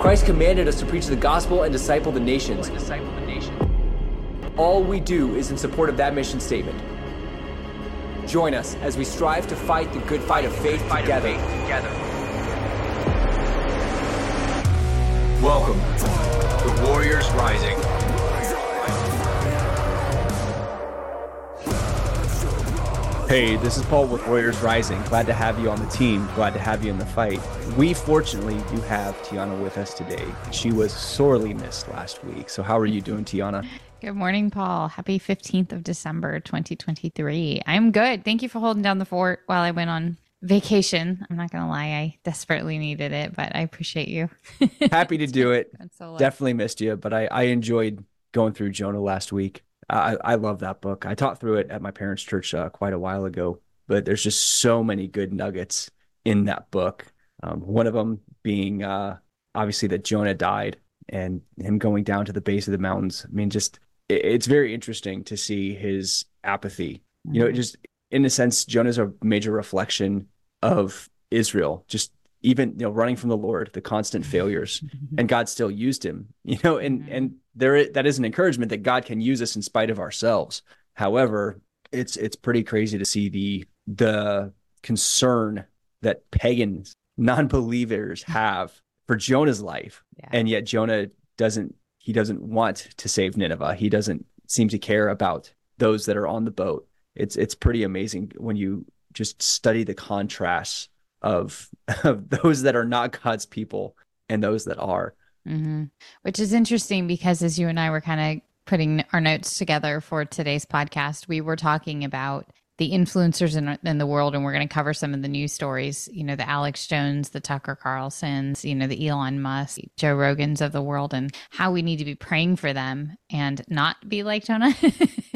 Christ commanded us to preach the gospel and disciple the nations. All we do is in support of that mission statement. Join us as we strive to fight the good fight of faith together. Welcome to Warriors Rising. Hey, this is Paul with Warriors Rising. Glad to have you on the team. Glad to have you in the fight. We fortunately do have Tiana with us today. She was sorely missed last week. So, how are you doing, Tiana? Good morning, Paul. Happy 15th of December, 2023. I'm good. Thank you for holding down the fort while I went on vacation. I'm not going to lie, I desperately needed it, but I appreciate you. Happy to do it. Definitely missed you, but I, I enjoyed going through Jonah last week. I, I love that book. I taught through it at my parents' church uh, quite a while ago, but there's just so many good nuggets in that book. Um, one of them being uh, obviously that Jonah died and him going down to the base of the mountains. I mean, just it, it's very interesting to see his apathy. You know, mm-hmm. just in a sense, Jonah's a major reflection of Israel, just even you know running from the lord the constant failures mm-hmm. and god still used him you know and mm-hmm. and there that is an encouragement that god can use us in spite of ourselves however it's it's pretty crazy to see the the concern that pagans non-believers have for jonah's life yeah. and yet jonah doesn't he doesn't want to save nineveh he doesn't seem to care about those that are on the boat it's it's pretty amazing when you just study the contrasts of of those that are not God's people and those that are. Mm-hmm. Which is interesting because as you and I were kind of putting our notes together for today's podcast, we were talking about the influencers in, in the world, and we're going to cover some of the news stories. You know, the Alex Jones, the Tucker Carlsons, you know, the Elon Musk, Joe Rogans of the world, and how we need to be praying for them and not be like Jonah,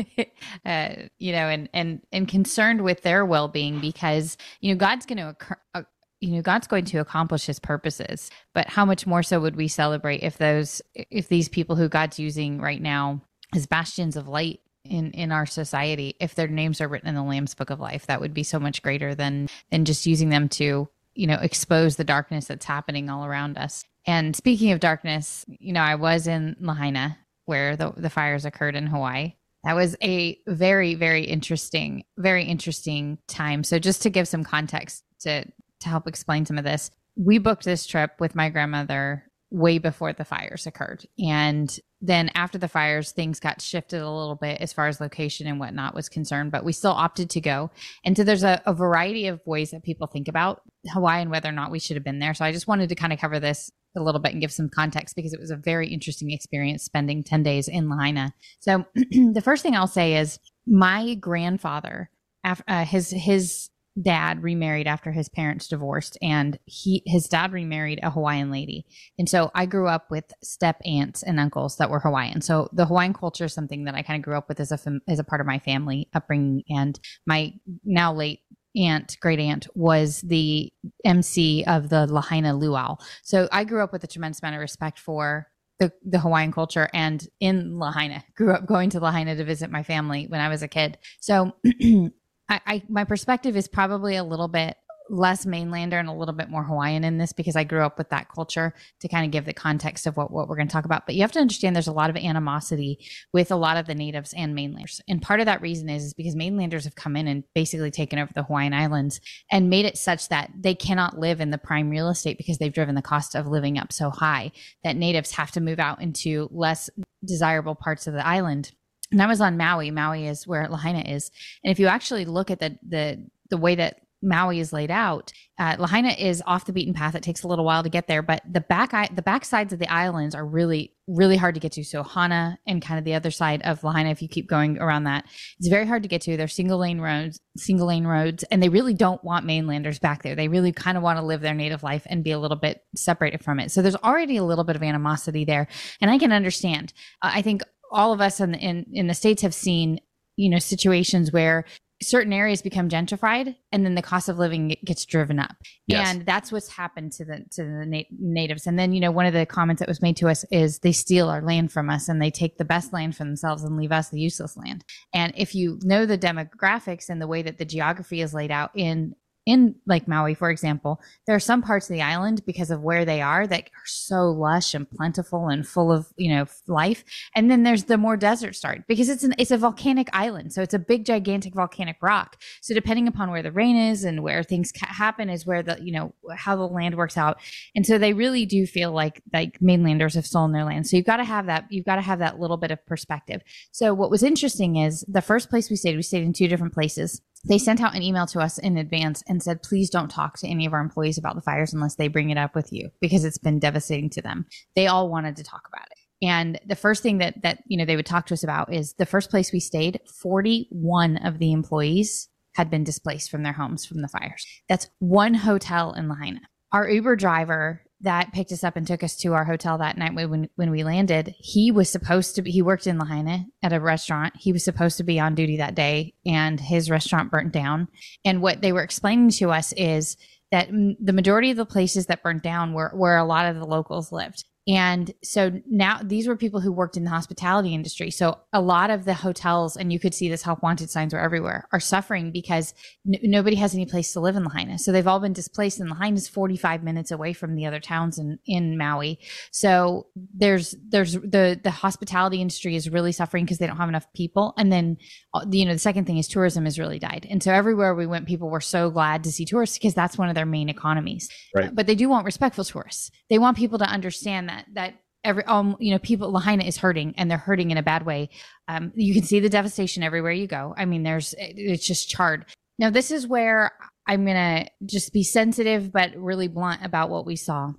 uh, you know, and and and concerned with their well being because you know God's going to occur. Uh, you know god's going to accomplish his purposes but how much more so would we celebrate if those if these people who god's using right now as bastions of light in in our society if their names are written in the lamb's book of life that would be so much greater than than just using them to you know expose the darkness that's happening all around us. And speaking of darkness you know i was in lahaina where the, the fires occurred in hawaii. That was a very very interesting very interesting time. So just to give some context to to help explain some of this we booked this trip with my grandmother way before the fires occurred. And then after the fires, things got shifted a little bit as far as location and whatnot was concerned, but we still opted to go. And so there's a, a variety of ways that people think about Hawaii and whether or not we should have been there. So I just wanted to kind of cover this a little bit and give some context because it was a very interesting experience spending 10 days in Lahaina. So the first thing I'll say is my grandfather, uh, his, his dad remarried after his parents divorced and he his dad remarried a Hawaiian lady. And so I grew up with step aunts and uncles that were Hawaiian. So the Hawaiian culture is something that I kind of grew up with as a as a part of my family upbringing and my now late aunt, great aunt, was the MC of the Lahaina Luau. So I grew up with a tremendous amount of respect for the, the Hawaiian culture and in Lahaina. Grew up going to Lahaina to visit my family when I was a kid. So I, I my perspective is probably a little bit less mainlander and a little bit more Hawaiian in this because I grew up with that culture to kind of give the context of what, what we're going to talk about. But you have to understand there's a lot of animosity with a lot of the natives and mainlanders. And part of that reason is, is because mainlanders have come in and basically taken over the Hawaiian Islands and made it such that they cannot live in the prime real estate because they've driven the cost of living up so high that natives have to move out into less desirable parts of the island and I was on Maui. Maui is where Lahaina is. And if you actually look at the the the way that Maui is laid out, uh, Lahaina is off the beaten path. It takes a little while to get there, but the back the back sides of the islands are really really hard to get to. So Hana and kind of the other side of Lahaina, if you keep going around that, it's very hard to get to. They're single lane roads, single lane roads, and they really don't want mainlanders back there. They really kind of want to live their native life and be a little bit separated from it. So there's already a little bit of animosity there, and I can understand. Uh, I think all of us in, in in the states have seen you know situations where certain areas become gentrified and then the cost of living gets driven up. Yes. and that's what's happened to the to the na- natives. And then you know one of the comments that was made to us is they steal our land from us and they take the best land for themselves and leave us the useless land. And if you know the demographics and the way that the geography is laid out in in like Maui, for example, there are some parts of the island because of where they are that are so lush and plentiful and full of, you know, life. And then there's the more desert start because it's an, it's a volcanic island. So it's a big, gigantic volcanic rock. So depending upon where the rain is and where things happen is where the, you know, how the land works out. And so they really do feel like, like mainlanders have stolen their land. So you've got to have that, you've got to have that little bit of perspective. So what was interesting is the first place we stayed, we stayed in two different places they sent out an email to us in advance and said, please don't talk to any of our employees about the fires unless they bring it up with you because it's been devastating to them. They all wanted to talk about it. And the first thing that that you know they would talk to us about is the first place we stayed, 41 of the employees had been displaced from their homes from the fires. That's one hotel in Lahaina. Our Uber driver that picked us up and took us to our hotel that night when when we landed. He was supposed to be he worked in Lahaina at a restaurant. He was supposed to be on duty that day and his restaurant burnt down. And what they were explaining to us is that the majority of the places that burnt down were where a lot of the locals lived. And so now these were people who worked in the hospitality industry. So a lot of the hotels, and you could see this help wanted signs were everywhere, are suffering because n- nobody has any place to live in Lahaina. So they've all been displaced, and Lahaina is 45 minutes away from the other towns in, in Maui. So there's there's the the hospitality industry is really suffering because they don't have enough people. And then uh, you know the second thing is tourism has really died. And so everywhere we went, people were so glad to see tourists because that's one of their main economies. Right. But they do want respectful tourists. They want people to understand that that that every um you know people lahaina is hurting and they're hurting in a bad way. Um you can see the devastation everywhere you go. I mean there's it's just charred. Now this is where i'm gonna just be sensitive but really blunt about what we saw.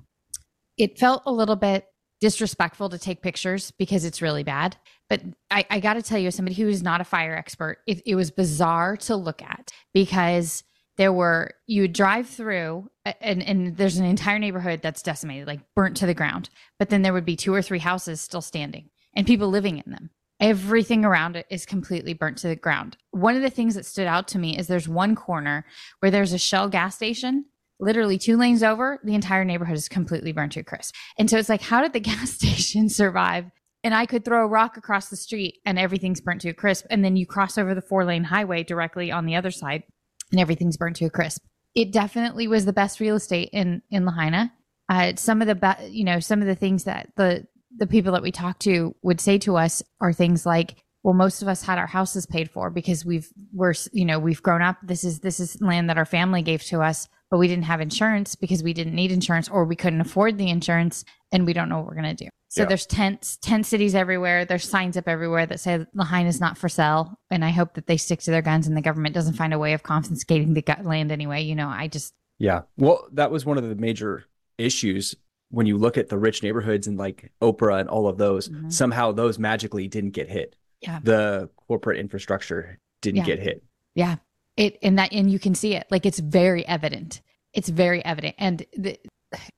It felt a little bit disrespectful to take pictures because it's really bad but i, I gotta tell you as somebody who is not a fire expert it, it was bizarre to look at because there were you would drive through and and there's an entire neighborhood that's decimated like burnt to the ground but then there would be two or three houses still standing and people living in them. Everything around it is completely burnt to the ground. One of the things that stood out to me is there's one corner where there's a shell gas station literally two lanes over the entire neighborhood is completely burnt to a crisp. And so it's like how did the gas station survive? And I could throw a rock across the street and everything's burnt to a crisp. And then you cross over the four lane highway directly on the other side and everything's burnt to a crisp. It definitely was the best real estate in in Lahaina. Uh, some of the be- you know some of the things that the the people that we talked to would say to us are things like well most of us had our houses paid for because we've we're you know we've grown up this is this is land that our family gave to us but we didn't have insurance because we didn't need insurance or we couldn't afford the insurance and we don't know what we're going to do so yeah. there's tents, tent cities everywhere. There's signs up everywhere that say Lahaina is not for sale. And I hope that they stick to their guns and the government doesn't find a way of confiscating the land anyway. You know, I just. Yeah. Well, that was one of the major issues when you look at the rich neighborhoods and like Oprah and all of those. Mm-hmm. Somehow those magically didn't get hit. Yeah. The corporate infrastructure didn't yeah. get hit. Yeah. It and that and you can see it. Like it's very evident. It's very evident. And the,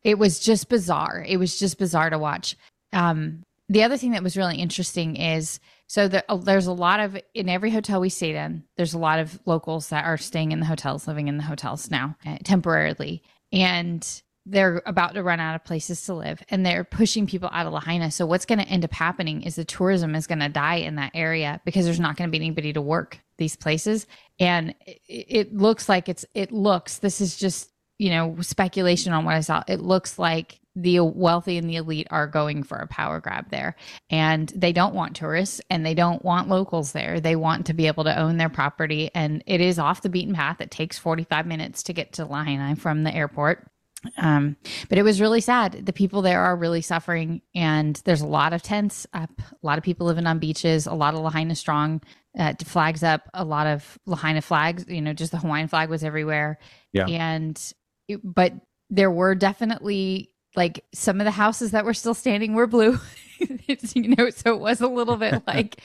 it was just bizarre. It was just bizarre to watch. Um, the other thing that was really interesting is so the, uh, there's a lot of in every hotel we stayed in there's a lot of locals that are staying in the hotels living in the hotels now uh, temporarily. And they're about to run out of places to live and they're pushing people out of lahaina. So what's going to end up happening is the tourism is going to die in that area because there's not going to be anybody to work these places. And it, it looks like it's it looks this is just you know speculation on what i saw. It looks like the wealthy and the elite are going for a power grab there. And they don't want tourists and they don't want locals there. They want to be able to own their property. And it is off the beaten path. It takes 45 minutes to get to Lahaina from the airport. Um, but it was really sad. The people there are really suffering, and there's a lot of tents up, a lot of people living on beaches, a lot of Lahaina strong uh, flags up, a lot of Lahaina flags. You know, just the Hawaiian flag was everywhere. Yeah. And, but there were definitely like some of the houses that were still standing were blue. you know, so it was a little bit like,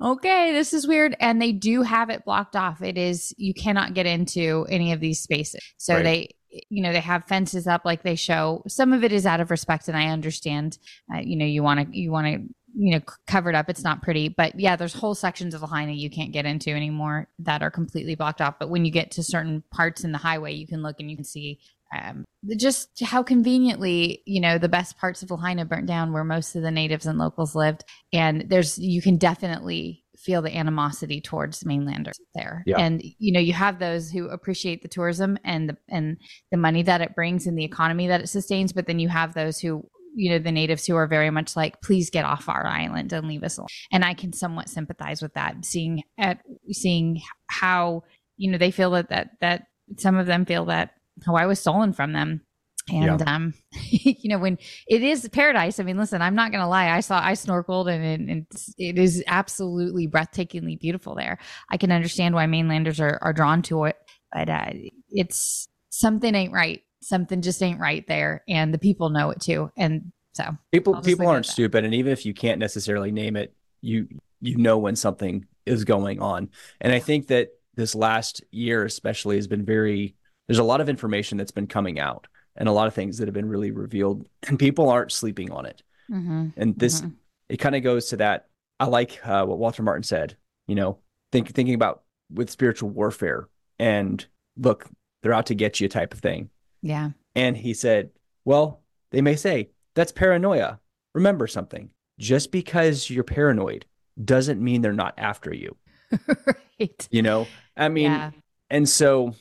okay, this is weird. And they do have it blocked off. It is, you cannot get into any of these spaces. So right. they, you know, they have fences up like they show. Some of it is out of respect, and I understand. Uh, you know, you want to, you want to, you know, covered up. It's not pretty, but yeah, there's whole sections of Lahaina you can't get into anymore that are completely blocked off. But when you get to certain parts in the highway, you can look and you can see um, just how conveniently, you know, the best parts of Lahaina burnt down where most of the natives and locals lived. And there's, you can definitely feel the animosity towards mainlanders there. Yeah. And you know, you have those who appreciate the tourism and the and the money that it brings and the economy that it sustains, but then you have those who you know the natives who are very much like please get off our island and leave us alone and i can somewhat sympathize with that seeing at seeing how you know they feel that that that some of them feel that hawaii was stolen from them. And yeah. um you know when it is paradise i mean listen i'm not gonna lie i saw i snorkeled and, and it is absolutely breathtakingly beautiful there. I can understand why mainlanders are, are drawn to it but uh, it's something ain't right. Something just ain't right there and the people know it too and so people people aren't stupid and even if you can't necessarily name it you you know when something is going on. And i think that this last year especially has been very there's a lot of information that's been coming out and a lot of things that have been really revealed and people aren't sleeping on it. Mm-hmm. and this mm-hmm. it kind of goes to that i like uh, what walter martin said you know think thinking about with spiritual warfare and look they're out to get you type of thing. Yeah. And he said well they may say that's paranoia. Remember something. Just because you're paranoid doesn't mean they're not after you right. You know? I mean yeah. and so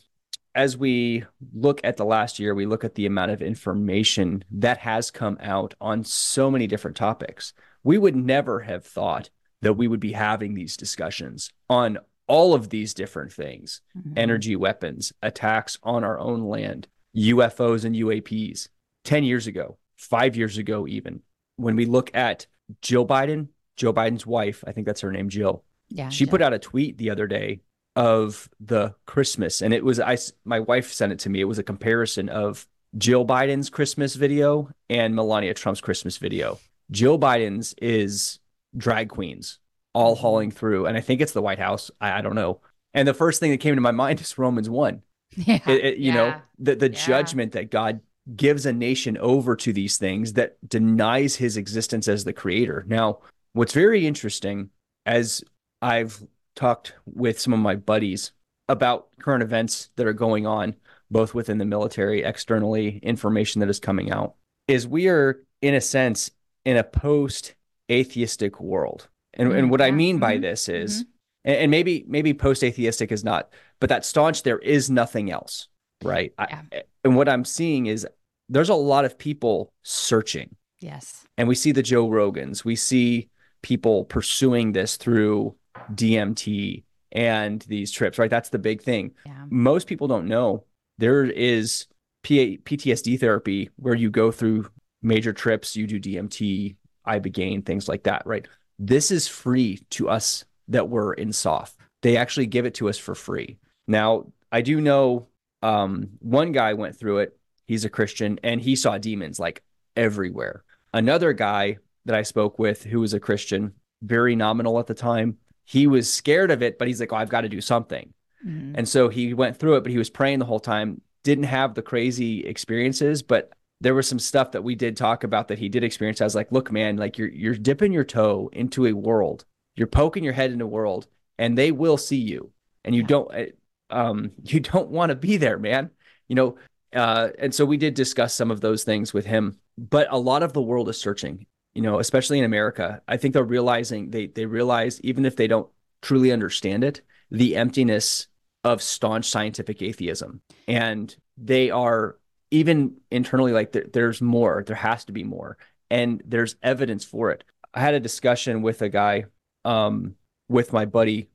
as we look at the last year, we look at the amount of information that has come out on so many different topics. We would never have thought that we would be having these discussions on all of these different things mm-hmm. energy weapons, attacks on our own land, UFOs and UAPs 10 years ago, five years ago, even. When we look at Jill Biden, Joe Biden's wife, I think that's her name, Jill. Yeah. She Jill. put out a tweet the other day of the Christmas, and it was I. My wife sent it to me. It was a comparison of Jill Biden's Christmas video and Melania Trump's Christmas video. Jill Biden's is drag queens all mm-hmm. hauling through, and I think it's the White House. I, I don't know. And the first thing that came to my mind is Romans one. Yeah, it, it, you yeah. know the the yeah. judgment that God gives a nation over to these things that denies His existence as the Creator. Now, what's very interesting as I've talked with some of my buddies about current events that are going on, both within the military, externally, information that is coming out, is we are, in a sense, in a post atheistic world. And, mm-hmm. and what I mean by mm-hmm. this is, mm-hmm. and, and, maybe maybe post atheistic is not, but that staunch there is nothing else, right? Yeah. I, and what I'm seeing is there's a lot of people searching. Yes. And we see the Joe Rogans, we see people pursuing this through DMT and these trips, right? That's the big thing. Yeah. Most people don't know there is P- PTSD therapy where you go through major trips, you do DMT, ibogaine, things like that, right? This is free to us that were in SOF. They actually give it to us for free. Now, I do know um, one guy went through it. He's a Christian and he saw demons like everywhere. Another guy that I spoke with who was a Christian, very nominal at the time, he was scared of it, but he's like, oh, I've got to do something. Mm-hmm. And so he went through it, but he was praying the whole time, didn't have the crazy experiences, but there was some stuff that we did talk about that he did experience. I was like, look, man, like you're you're dipping your toe into a world, you're poking your head in a world, and they will see you. And you yeah. don't eh, um you don't want to be there, man. You know, uh, and so we did discuss some of those things with him. But a lot of the world is searching you know, especially in America, I think they're realizing they they realize even if they don't truly understand it, the emptiness of staunch scientific atheism, and they are even internally like there, there's more, there has to be more, and there's evidence for it. I had a discussion with a guy, um, with my buddy.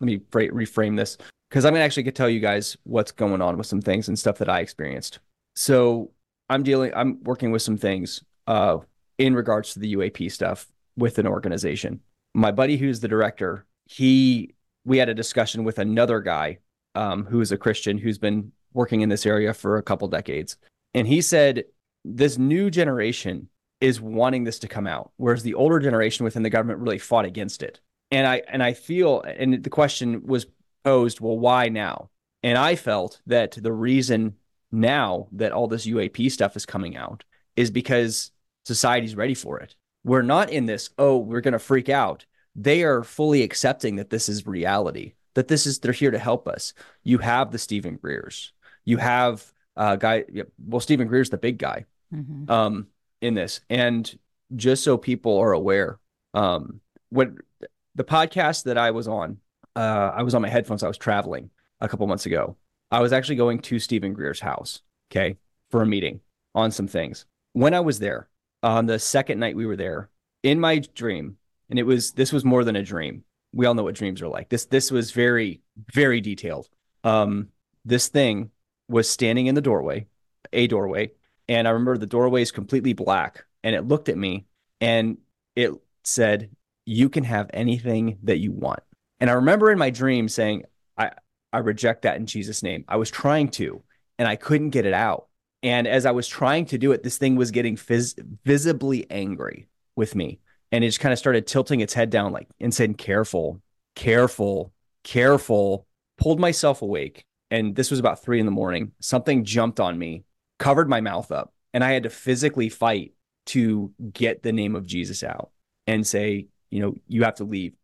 Let me reframe this because I'm gonna actually tell you guys what's going on with some things and stuff that I experienced. So I'm dealing, I'm working with some things uh, in regards to the UAP stuff with an organization. My buddy, who's the director, he we had a discussion with another guy um, who is a Christian who's been working in this area for a couple decades, and he said this new generation is wanting this to come out, whereas the older generation within the government really fought against it. And I and I feel, and the question was posed, well, why now? And I felt that the reason now that all this UAP stuff is coming out is because society's ready for it. We're not in this, oh, we're going to freak out. They are fully accepting that this is reality, that this is, they're here to help us. You have the Stephen Greers. You have a uh, guy, well, Stephen Greer's the big guy mm-hmm. um, in this. And just so people are aware, um, what the podcast that I was on, uh, I was on my headphones. I was traveling a couple months ago. I was actually going to Stephen Greer's house, okay, for a meeting on some things. When I was there, on the second night we were there, in my dream, and it was this was more than a dream. We all know what dreams are like. This this was very very detailed. Um, this thing was standing in the doorway, a doorway, and I remember the doorway is completely black, and it looked at me and it said, "You can have anything that you want." And I remember in my dream saying, "I I reject that in Jesus' name." I was trying to, and I couldn't get it out. And as I was trying to do it, this thing was getting visibly angry with me. And it just kind of started tilting its head down, like and saying, careful, careful, careful. Pulled myself awake. And this was about three in the morning. Something jumped on me, covered my mouth up, and I had to physically fight to get the name of Jesus out and say, you know, you have to leave,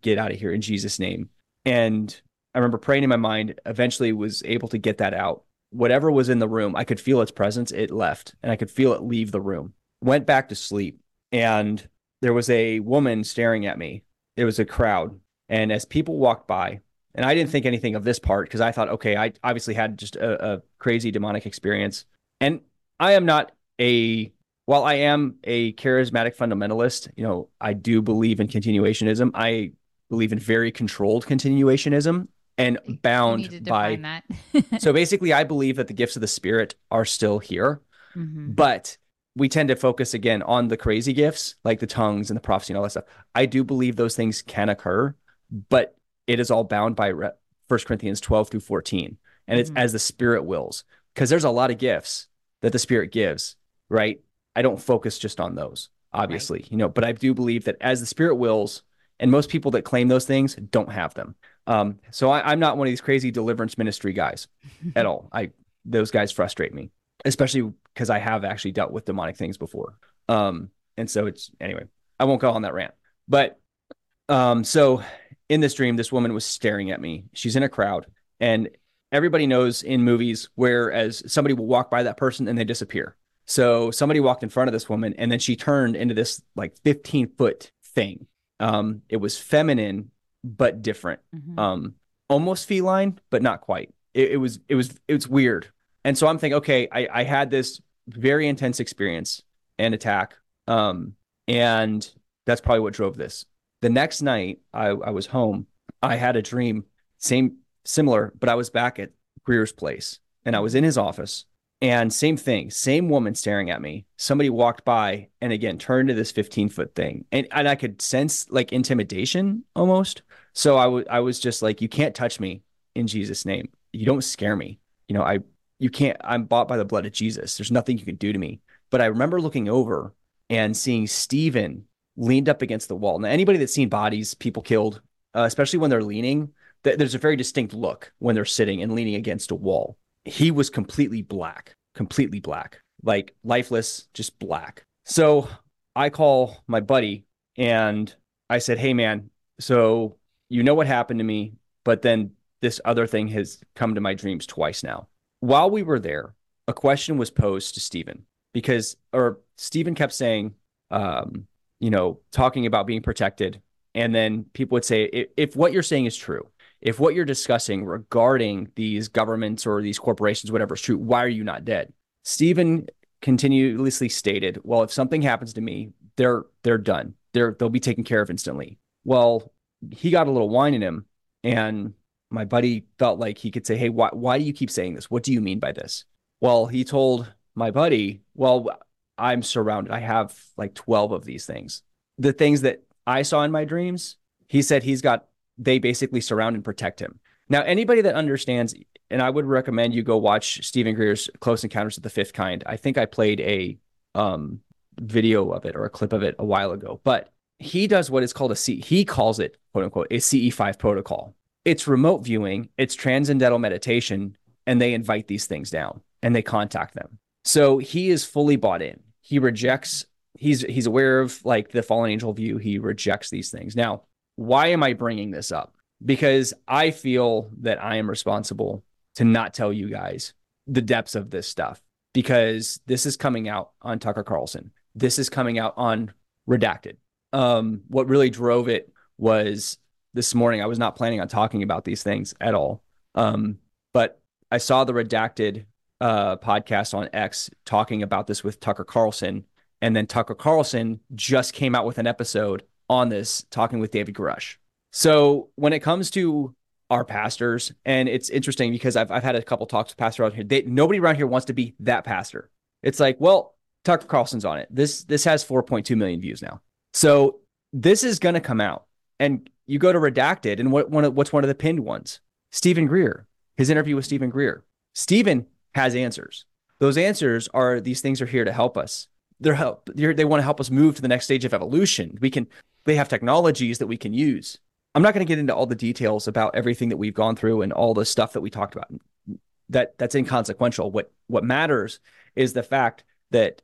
get out of here in Jesus' name. And I remember praying in my mind, eventually was able to get that out. Whatever was in the room, I could feel its presence. It left and I could feel it leave the room. Went back to sleep and there was a woman staring at me. It was a crowd. And as people walked by, and I didn't think anything of this part because I thought, okay, I obviously had just a, a crazy demonic experience. And I am not a while I am a charismatic fundamentalist, you know, I do believe in continuationism. I believe in very controlled continuationism and bound by so basically I believe that the gifts of the spirit are still here. Mm-hmm. But we tend to focus again on the crazy gifts like the tongues and the prophecy and all that stuff. I do believe those things can occur, but it is all bound by Re- 1 Corinthians 12 through 14. And it's mm-hmm. as the spirit wills because there's a lot of gifts that the spirit gives, right? I don't focus just on those, obviously, right. you know, but I do believe that as the spirit wills, and most people that claim those things don't have them. Um, so I, am not one of these crazy deliverance ministry guys at all. I those guys frustrate me, especially because I have actually dealt with demonic things before. Um, and so it's anyway, I won't go on that rant. But um, so in this dream, this woman was staring at me. She's in a crowd, and everybody knows in movies whereas somebody will walk by that person and they disappear. So somebody walked in front of this woman and then she turned into this like 15 foot thing. Um, it was feminine, but different. Mm-hmm. Um, almost feline, but not quite. It, it, was, it was, it was weird. And so I'm thinking, okay, I, I had this very intense experience and attack. Um, and that's probably what drove this. The next night I, I was home. I had a dream, same, similar, but I was back at Greer's place and I was in his office and same thing, same woman staring at me. Somebody walked by and again turned to this 15 foot thing. And, and I could sense like intimidation almost. So I, w- I was just like, you can't touch me in Jesus' name. You don't scare me. You know, I, you can't, I'm bought by the blood of Jesus. There's nothing you can do to me. But I remember looking over and seeing Stephen leaned up against the wall. Now, anybody that's seen bodies, people killed, uh, especially when they're leaning, th- there's a very distinct look when they're sitting and leaning against a wall he was completely black, completely black, like lifeless, just black. So I call my buddy and I said, Hey, man, so you know what happened to me, but then this other thing has come to my dreams twice now. While we were there, a question was posed to Stephen because, or Stephen kept saying, um, you know, talking about being protected. And then people would say, if, if what you're saying is true, if what you're discussing regarding these governments or these corporations, whatever is true, why are you not dead? Stephen continuously stated, well, if something happens to me, they're they're done. They're they'll be taken care of instantly. Well, he got a little wine in him, and my buddy felt like he could say, Hey, why why do you keep saying this? What do you mean by this? Well, he told my buddy, Well, I'm surrounded. I have like 12 of these things. The things that I saw in my dreams, he said he's got they basically surround and protect him. Now, anybody that understands, and I would recommend you go watch Stephen Greer's Close Encounters of the Fifth Kind. I think I played a um, video of it or a clip of it a while ago, but he does what is called a C. He calls it quote unquote a CE5 protocol. It's remote viewing, it's transcendental meditation, and they invite these things down and they contact them. So he is fully bought in. He rejects. He's he's aware of like the fallen angel view. He rejects these things. Now, why am I bringing this up? Because I feel that I am responsible to not tell you guys the depths of this stuff because this is coming out on Tucker Carlson. This is coming out on Redacted. Um, what really drove it was this morning. I was not planning on talking about these things at all. Um, but I saw the redacted uh, podcast on X talking about this with Tucker Carlson. And then Tucker Carlson just came out with an episode on this, talking with David Grusch. So when it comes to our pastors, and it's interesting because I've, I've had a couple talks with pastors out here. They, nobody around here wants to be that pastor. It's like, well, Tucker Carlson's on it. This this has 4.2 million views now. So this is going to come out, and you go to redacted, and what one of, what's one of the pinned ones? Stephen Greer, his interview with Stephen Greer. Stephen has answers. Those answers are these things are here to help us. They're help. They're, they want to help us move to the next stage of evolution. We can. They have technologies that we can use. I'm not going to get into all the details about everything that we've gone through and all the stuff that we talked about. That that's inconsequential. What what matters is the fact that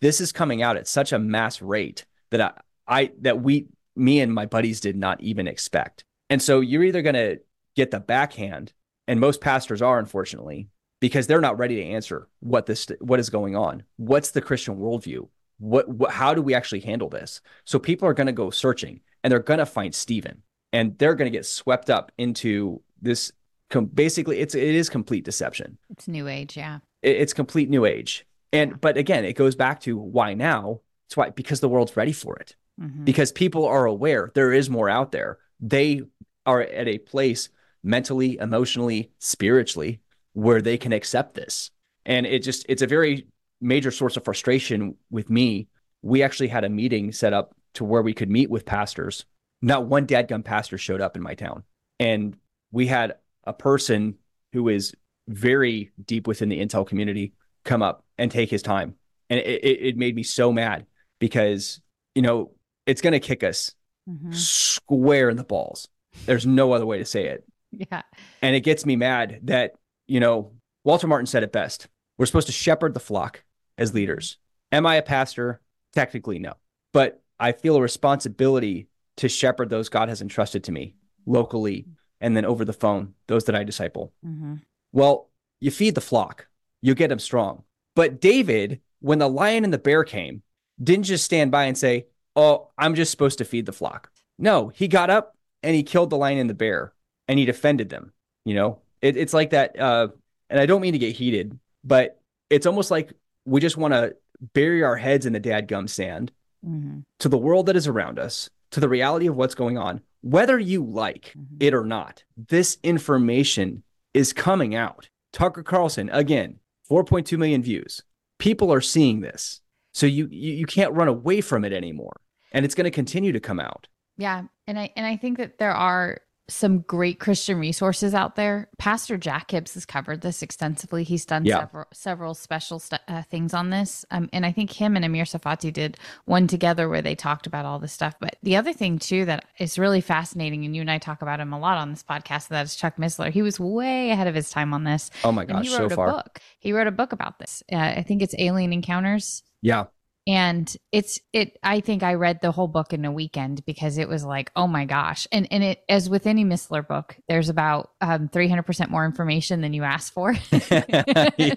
this is coming out at such a mass rate that I that we me and my buddies did not even expect. And so you're either going to get the backhand, and most pastors are, unfortunately, because they're not ready to answer what this what is going on. What's the Christian worldview? What, what how do we actually handle this? So people are going to go searching, and they're going to find Stephen and they're going to get swept up into this. Com- basically, it's it is complete deception. It's new age, yeah. It, it's complete new age, and but again, it goes back to why now. It's why because the world's ready for it mm-hmm. because people are aware there is more out there. They are at a place mentally, emotionally, spiritually where they can accept this. And it just, it's a very major source of frustration with me. We actually had a meeting set up to where we could meet with pastors. Not one dadgum pastor showed up in my town. And we had a person who is very deep within the Intel community come up and take his time. And it, it, it made me so mad because, you know, it's going to kick us mm-hmm. square in the balls. There's no other way to say it. Yeah. And it gets me mad that, you know, Walter Martin said it best. We're supposed to shepherd the flock as leaders. Am I a pastor? Technically, no. But I feel a responsibility to shepherd those God has entrusted to me locally and then over the phone, those that I disciple. Mm-hmm. Well, you feed the flock, you get them strong. But David, when the lion and the bear came, didn't just stand by and say, oh, I'm just supposed to feed the flock. No, he got up and he killed the lion and the bear and he defended them. You know, it, it's like that. Uh, and I don't mean to get heated, but it's almost like we just want to bury our heads in the dadgum sand mm-hmm. to the world that is around us, to the reality of what's going on, whether you like mm-hmm. it or not. This information is coming out. Tucker Carlson, again, 4.2 million views. People are seeing this. So you, you, you can't run away from it anymore. And it's going to continue to come out. Yeah. And I and I think that there are some great Christian resources out there. Pastor Jack Hibbs has covered this extensively. He's done yeah. several several special st- uh, things on this, um, and I think him and Amir Tsarfati did one together where they talked about all this stuff. But the other thing too that is really fascinating, and you and I talk about him a lot on this podcast, that is Chuck Missler. He was way ahead of his time on this. Oh my gosh, he wrote so a far. book. He wrote a book about this. Uh, I think it's Alien Encounters. Yeah and it's it i think i read the whole book in a weekend because it was like oh my gosh. And and it as with any missler book there's about um, 300% more information than you asked for.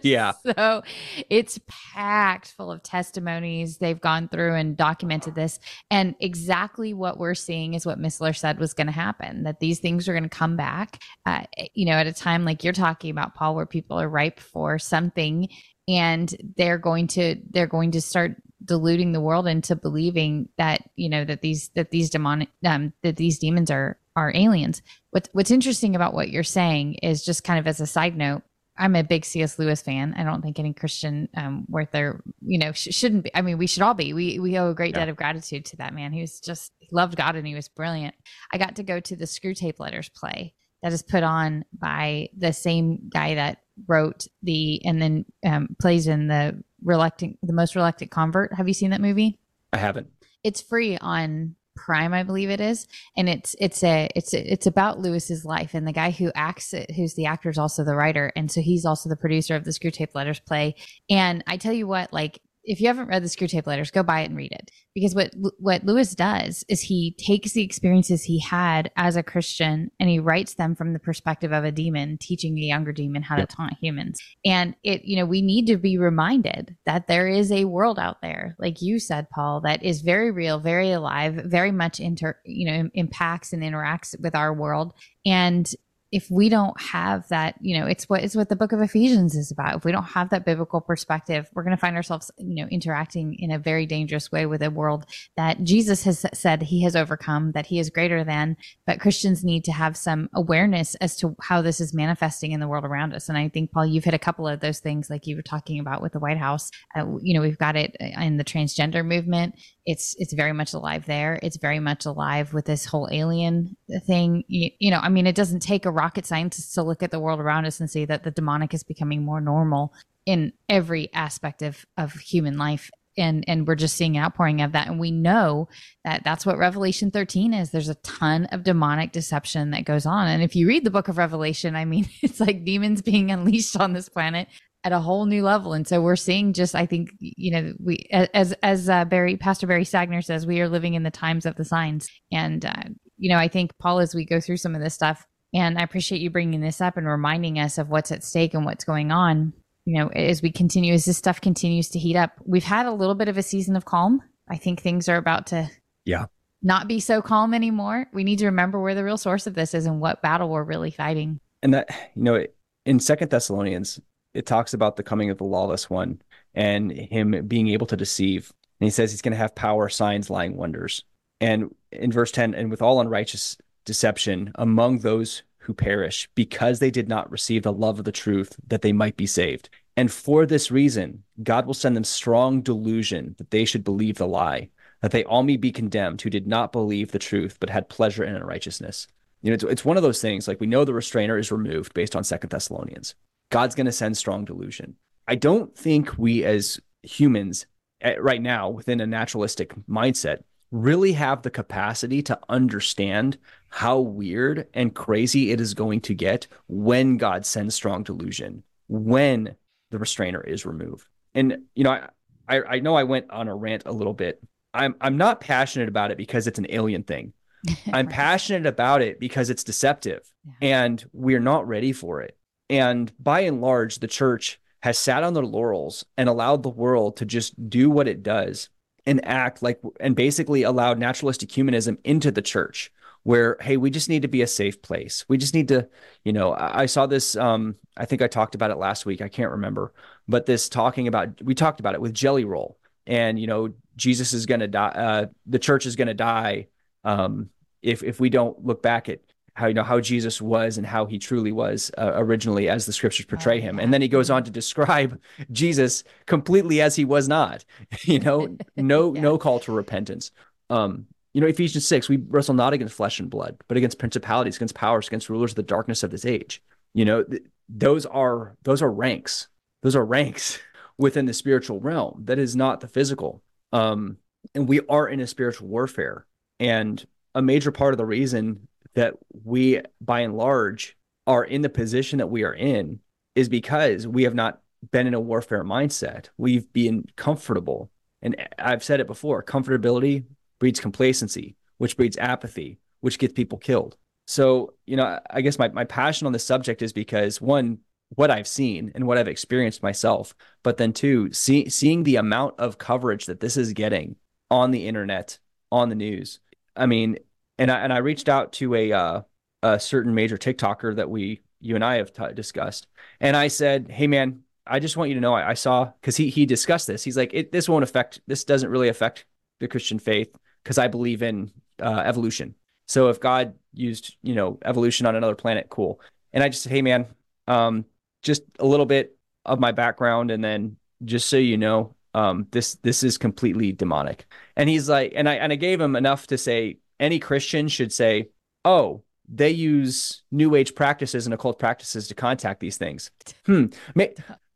Yeah. So it's packed full of testimonies. They've gone through and documented this. And exactly what we're seeing is what missler said was going to happen that these things are going to come back uh, you know at a time like you're talking about paul where people are ripe for something and they're going to they're going to start deluding the world into believing that you know that these that these demonic um, that these demons are are aliens. What's what's interesting about what you're saying is just kind of as a side note. I'm a big C.S. Lewis fan. I don't think any Christian um, worth their you know sh- shouldn't be. I mean, we should all be. We we owe a great yeah. debt of gratitude to that man. He was just he loved God and he was brilliant. I got to go to the Screwtape Letters play that is put on by the same guy that wrote the and then um, plays in the reluctant the most reluctant convert. Have you seen that movie? I haven't. It's free on prime i believe it is. And it's it's a it's a, it's about lewis's life and the guy who acts it who's the actor is also the writer. And so he's also the producer of the Screwtape Letters play. And i tell you what like if you haven't read the Screwtape Letters, go buy it and read it. Because what what Lewis does is he takes the experiences he had as a Christian and he writes them from the perspective of a demon teaching a younger demon how to taunt humans. And it, you know, we need to be reminded that there is a world out there, like you said, Paul, that is very real, very alive, very much inter, you know, impacts and interacts with our world. And if we don't have that, you know, it's what it's what the book of Ephesians is about. If we don't have that biblical perspective, we're going to find ourselves, you know, interacting in a very dangerous way with a world that Jesus has said he has overcome, that he is greater than. But Christians need to have some awareness as to how this is manifesting in the world around us. And I think, Paul, you've hit a couple of those things, like you were talking about with the White House. Uh, you know, we've got it in the transgender movement. It's it's very much alive there. It's very much alive with this whole alien thing. You, you know, I mean, it doesn't take a rocket scientist to look at the world around us and see that the demonic is becoming more normal in every aspect of, of human life. And and we're just seeing outpouring of that. And we know that that's what revelation 13 is. There's a ton of demonic deception that goes on. And if you read the book of revelation i mean it's like demons being unleashed on this planet at a whole new level and so we're seeing just i think you know we as as uh, barry pastor barry Stagner says we are living in the times of the signs and uh, you know i think paul as we go through some of this stuff and I appreciate you bringing this up and reminding us of what's at stake and what's going on. You know, as we continue, as this stuff continues to heat up, we've had a little bit of a season of calm. I think things are about to, yeah, not be so calm anymore. We need to remember where the real source of this is and what battle we're really fighting. And that, you know, in Second Thessalonians, it talks about the coming of the lawless one and him being able to deceive. And he says he's going to have power, signs, lying wonders. And in verse 10, and with all unrighteous deception among those who perish because they did not receive the love of the truth that they might be saved. And for this reason, God will send them strong delusion that they should believe the lie, that they all may be condemned who did not believe the truth but had pleasure in unrighteousness. You know, it's, it's one of those things like we know the restrainer is removed based on Second Thessalonians. God's going to send strong delusion. I don't think we as humans eh, right now within a naturalistic mindset really have the capacity to understand how weird and crazy it is going to get when God sends strong delusion, when the restrainer is removed. And you know, I, I, I know I went on a rant a little bit. I'm I'm not passionate about it because it's an alien thing. I'm right. passionate about it because it's deceptive yeah. and we're not ready for it. And by and large, the church has sat on their laurels and allowed the world to just do what it does and act like and basically allowed naturalistic humanism into the church where hey we just need to be a safe place. We just need to you know i, saw this um, i think i talked about it last week. I can't remember. But this talking about we talked about it with jelly roll. And you know jesus is going to die uh, the church is going to die um, if if we don't look back at how you know how Jesus was and how he truly was uh, originally as the scriptures portray him. And then he goes on to describe Jesus completely as he was not. you know, no yeah. no call to repentance. Um, you know, Ephesians 6, we wrestle not against flesh and blood, but against principalities, against powers, against rulers of the darkness of this age. You know, th- those are those are ranks. Those are ranks within the spiritual realm. That is not the physical. Um, and we are in a spiritual warfare. And a major part of the reason that we, by and large, are in the position that we are in is because we have not been in a warfare mindset. We've been comfortable. And I've said it before comfortability breeds complacency, which breeds apathy, which gets people killed. So, you know, I guess my, my passion on this subject is because one, what I've seen and what I've experienced myself, but then two, see, seeing the amount of coverage that this is getting on the internet, on the news. I mean, and I and I reached out to a uh, a certain major TikToker that we you and I have t- discussed, and I said, "Hey, man, I just want you to know I, I saw because he he discussed this. He's like, this won't affect. This doesn't really affect the Christian faith because I believe in uh, evolution. So if God used you know evolution on another planet, cool. And I just said, hey, man, um, just a little bit of my background, and then just so you know, um, this this is completely demonic. And he's like, and I and I gave him enough to say, any Christian should say, oh, they use new age practices and occult practices to contact these things. Hmm.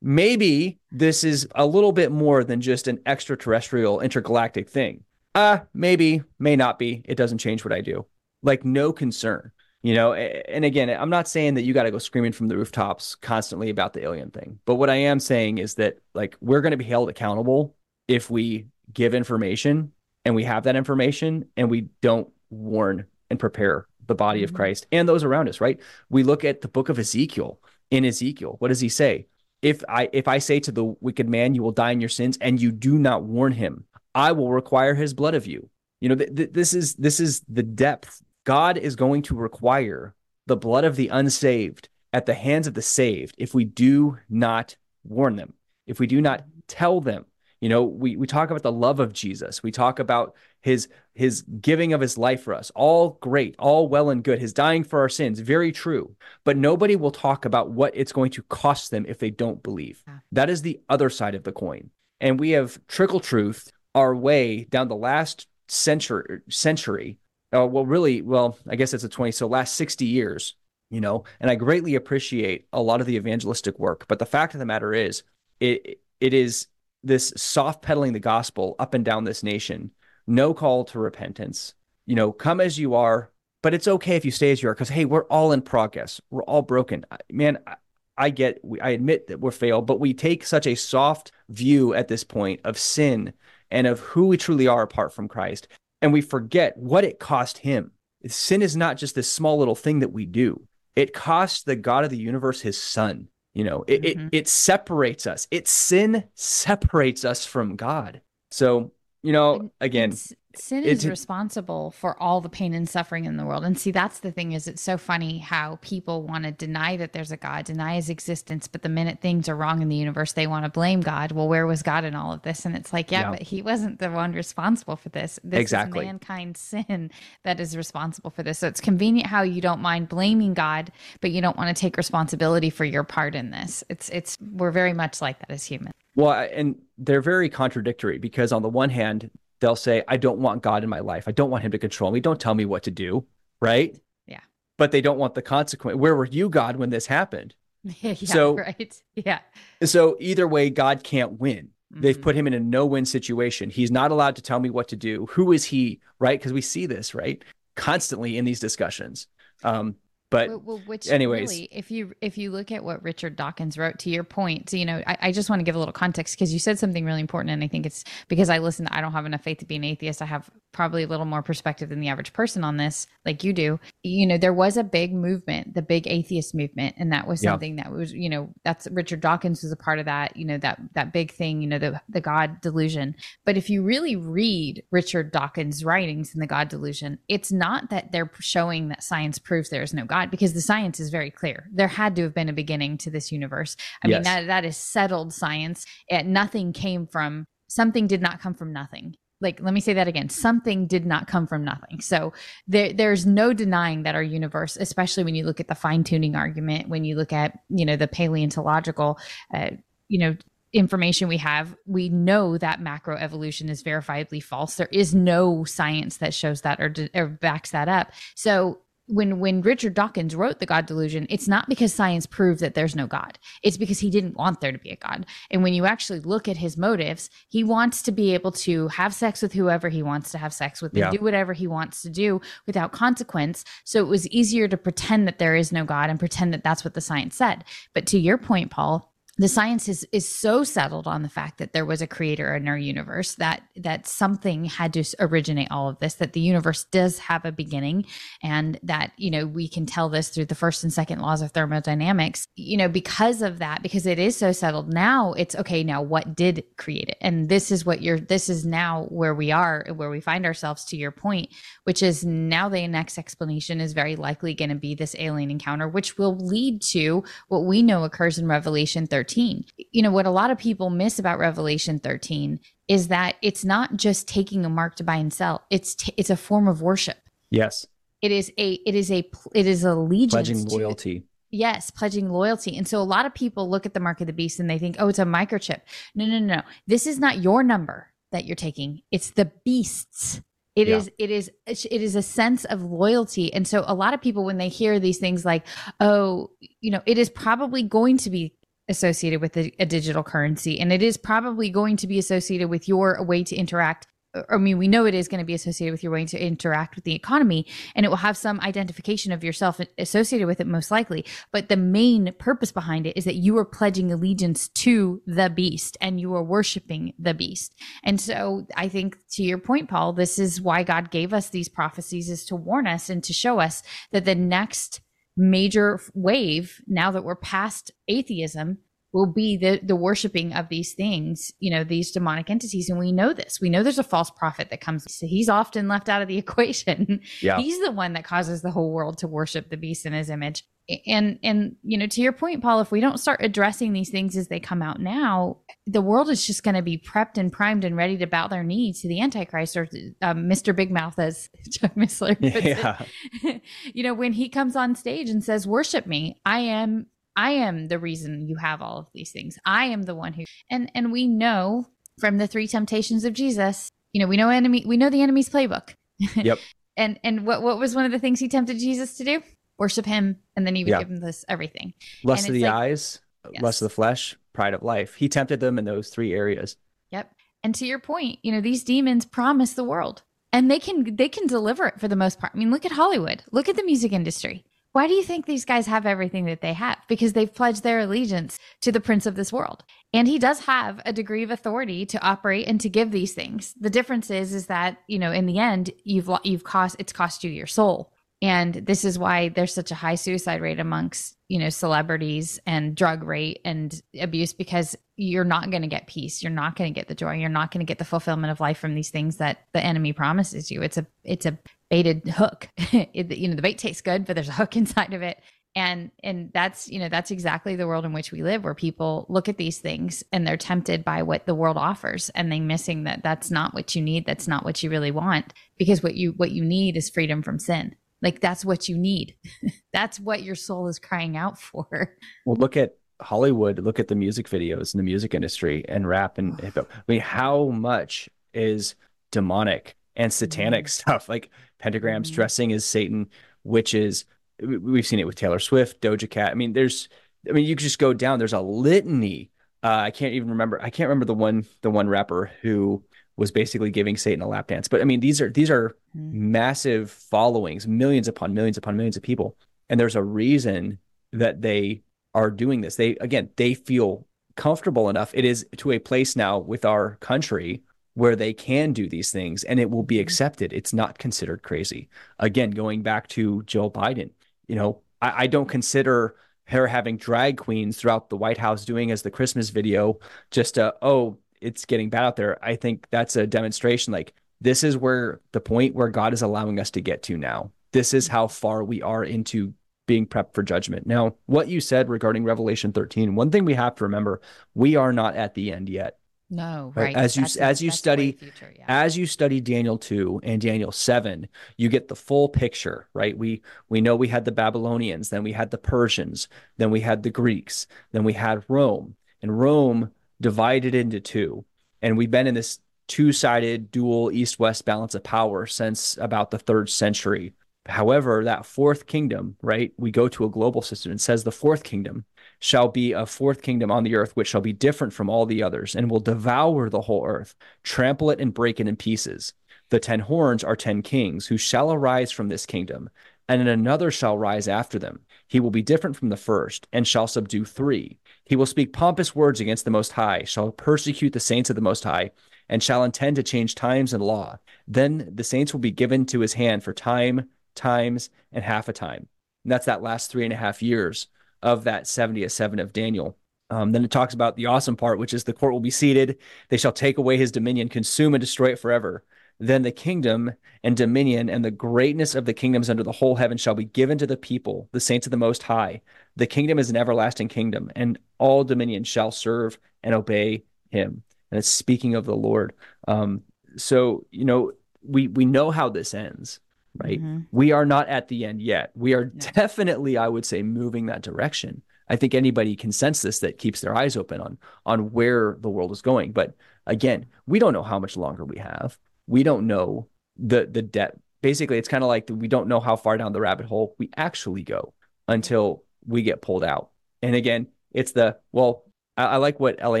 Maybe this is a little bit more than just an extraterrestrial intergalactic thing. Uh, maybe, may not be. It doesn't change what I do. Like, no concern, you know? And again, I'm not saying that you got to go screaming from the rooftops constantly about the alien thing. But what I am saying is that, like, we're going to be held accountable if we give information and we have that information and we don't warn and prepare the body mm-hmm. of Christ and those around us, right? We look at the book of Ezekiel. In Ezekiel, what does he say? If I if I say to the wicked man, you will die in your sins, and you do not warn him, I will require his blood of you. You know, th- th- this is this is the depth. God is going to require the blood of the unsaved at the hands of the saved if we do not warn them, if we do not tell them. You know, we we talk about the love of Jesus. We talk about his his giving of his life for us. All great, all well and good. His dying for our sins, very true. But nobody will talk about what it's going to cost them if they don't believe. That is the other side of the coin. And we have trickle truth our way down the last century century. Uh, well, really, well, I guess it's a 20, so last 60 years you know, and I greatly appreciate a lot of the evangelistic work. But the fact of the matter is, it it is this soft pedaling the gospel up and down this nation, no call to repentance. You know, come as you are, but it's okay if you stay as you are because hey, we're all in progress. We're all broken. Man, I, I get, I admit that we're failed, but we take such a soft view at this point of sin and of who we truly are apart from Christ, and we forget what it cost Him. Sin is not just this small little thing that we do. It costs the God of the universe his son. You know, it, mm-hmm. it, it separates us. It sin separates us from God. So, you know, again, it's, sin is responsible for all the pain and suffering in the world. And see that's the thing is it's so funny how people want to deny that there's a god deny his existence but the minute things are wrong in the universe they want to blame god. Well where was god in all of this? And it's like yeah, yeah. but he wasn't the one responsible for this. This exactly. is mankind's sin that is responsible for this. So it's convenient how you don't mind blaming god but you don't want to take responsibility for your part in this. It's it's we're very much like that as humans. Well and they're very contradictory because on the one hand they'll say, I don't want God in my life. I don't want him to control me. Don't tell me what to do. Right. Yeah. But they don't want the consequence. Where were you, God, when this happened? yeah, so, right. Yeah. So either way, God can't win. Mm-hmm. They've put him in a no win situation. He's not allowed to tell me what to do. Who is he? Right. Because we see this, right? Constantly in these discussions. Um, but well, well, which anyways. really, if you if you look at what richard dawkins wrote to your point so, you know I, I just want to give a little context because you said something really important and i think it's because i listen i don't have enough faith to be an atheist. I have probably a little more perspective than the average person on this like you do. You know there was a big movement the big atheist movement and that was something yeah. that was you know that's richard dawkins was a part of that you know that that big thing you know the the god delusion. But if you really read richard dawkins writings in the god delusion it's not that they're showing that science proves there is no god because the science is very clear. There had to have been a beginning to this universe. I yes. mean, that that is settled science. It, nothing came from something did not come from nothing. Like, let me say that again. Something did not come from nothing. So there, there's no denying that our universe, especially when you look at the fine tuning argument, when you look at, you know, the paleontological, uh, you know, information we have, we know that macroevolution is verifiably false. There is no science that shows that or, or backs that up. So when when Richard Dawkins wrote the God Delusion, it's not because science proved that there's no God. It's because he didn't want there to be a God. And when you actually look at his motives, he wants to be able to have sex with whoever he wants to have sex with and yeah. do whatever he wants to do without consequence. So it was easier to pretend that there is no God and pretend that that's what the science said. But to your point, Paul, the science is is so settled on the fact that there was a creator in our universe that that something had to originate all of this that the universe does have a beginning and that you know we can tell this through the first and second laws of thermodynamics. You know because of that because it is so settled now it's okay now what did create it? And this is what you're this is now where we are where we find ourselves to your point which is now the next explanation is very likely going to be this alien encounter which will lead to what we know occurs in revelation 13 13. You know, what a lot of people miss about Revelation 13 is that it's not just taking a mark to buy and sell. It's t- it's a form of worship. Yes. It is a it is a it is allegiance pledging loyalty. To, yes, pledging loyalty. And so a lot of people look at the mark of the beast and they think, "Oh, it's a microchip." No, no, no. No. This is not your number that you're taking. It's the beast's it yeah. is, it is it is a sense of loyalty and so a lot of people when they hear these things like oh you know it is probably going to be associated with a, a, digital currency and it is probably going to be associated with your way to interact uh, I mean, we know it is going to be associated with your way to interact with the economy, and it will have some identification of yourself associated with it, most likely. But the main purpose behind it is that you are pledging allegiance to the beast and you are worshiping the beast. And so, I think to your point, Paul, this is why God gave us these prophecies is to warn us and to show us that the next major wave, now that we're past atheism, will be the the worshiping of these things, you know, these demonic entities. And we know this. We know there's a false prophet that comes. So he's often left out of the equation. Yeah. He's the one that causes the whole world to worship the beast in his image. And and you know, to your point, Paul, if we don't start addressing these things as they come out now, the world is just going to be prepped and primed and ready to bow their knee to the Antichrist or um, Mr. Big Mouth, as Chuck Missler puts yeah. it. you know, when he comes on stage and says, "Worship me," I am I am the reason you have all of these things. I am the one who and and we know from the three temptations of Jesus, you know, we know enemy we know the enemy's playbook. Yep. and and what what was one of the things he tempted Jesus to do? Worship him and then he would yeah. give him this everything. Lust of the like, eyes, yes. lust of the flesh, pride of life. He tempted them in those three areas. Yep. And to your point, you know, these demons promise the world and they can they can deliver it for the most part. I mean, look at Hollywood. Look at the music industry. Why do you think these guys have everything that they have? Because they've pledged their allegiance to the prince of this world. And he does have a degree of authority to operate and to give these things. The difference is is that, you know, in the end, you've you've cost it's cost you your soul. And this is why there's such a high suicide rate amongst, you know, celebrities and drug rate and abuse because you're not going to get peace. You're not going to get the joy. You're not going to get the fulfillment of life from these things that the enemy promises you. It's a it's a baited hook. it, you know, the bait tastes good, but there's a hook inside of it. And and that's, you know, that's exactly the world in which we live where people look at these things and they're tempted by what the world offers and they missing that that's not what you need, that's not what you really want because what you what you need is freedom from sin like that's what you need. that's what your soul is crying out for. Well, look at Hollywood, look at the music videos in the music industry and rap and hip hop. I mean, how much is demonic and satanic mm-hmm. stuff like pentagrams mm-hmm. dressing as Satan, witches. We've seen it with Taylor Swift, Doja Cat. I mean, there's, I mean, you could just go down. There's a litany. Uh, I can't even remember. I can't remember the one, the one rapper who was basically giving Satan a lap dance. But I mean, these are these are mm. massive followings, millions upon millions upon millions of people, and there's a reason that they are doing this. They again, they feel comfortable enough. It is to a place now with our country where they can do these things and it will be mm-hmm. accepted. It's not considered crazy. Again, going back to Joe Biden, you know, I, I don't consider her having drag queens throughout the White House doing as the Christmas video just uh oh it's getting bad out there. I think that's a demonstration like this is where the point where God is allowing us to get to now. This is how far we are into being prepped for judgment. Now, what you said regarding Revelation 13, one thing we have to remember, we are not at the end yet. No, right. As you that's as you study future, yeah. as you study Daniel 2 and Daniel 7, you get the full picture, right? We we know we had the Babylonians, then we had the Persians, then we had the Greeks, then we had Rome. And Rome divided into two. And we've been in this two sided dual east west balance of power since about the third century. However, that fourth kingdom, right? We go to a global system and says the fourth kingdom shall be a fourth kingdom on the earth, which shall be different from all the others and will devour the whole earth, trample it and break it in pieces. The ten horns are ten kings who shall arise from this kingdom, and another shall rise after them. He will be different from the first, and shall subdue three. He will speak pompous words against the Most High, shall persecute the saints of the Most High, and shall intend to change times and law. Then the saints will be given to his hand for time, times, and half a time. And that's that last three and a half years of that 70th seven of Daniel. Um, then it talks about the awesome part, which is the court will be seated. They shall take away his dominion, consume and destroy it forever. Then the kingdom and dominion and the greatness of the kingdoms under the whole heaven shall be given to the people, the saints of the Most High. The kingdom is an everlasting kingdom, and all dominion shall serve and obey him. And it's speaking of the Lord. Um, so, you know, we we know how this ends, right? Mm-hmm. We are not at the end yet. We are no. definitely, I would say, moving that direction. I think anybody can sense this that keeps their eyes open on on where the world is going. But again, we don't know how much longer we have we don't know the the depth. Basically, it's kind of like we don't know how far down the rabbit hole we actually go until we get pulled out. And again, it's the well, I, I like what L.A.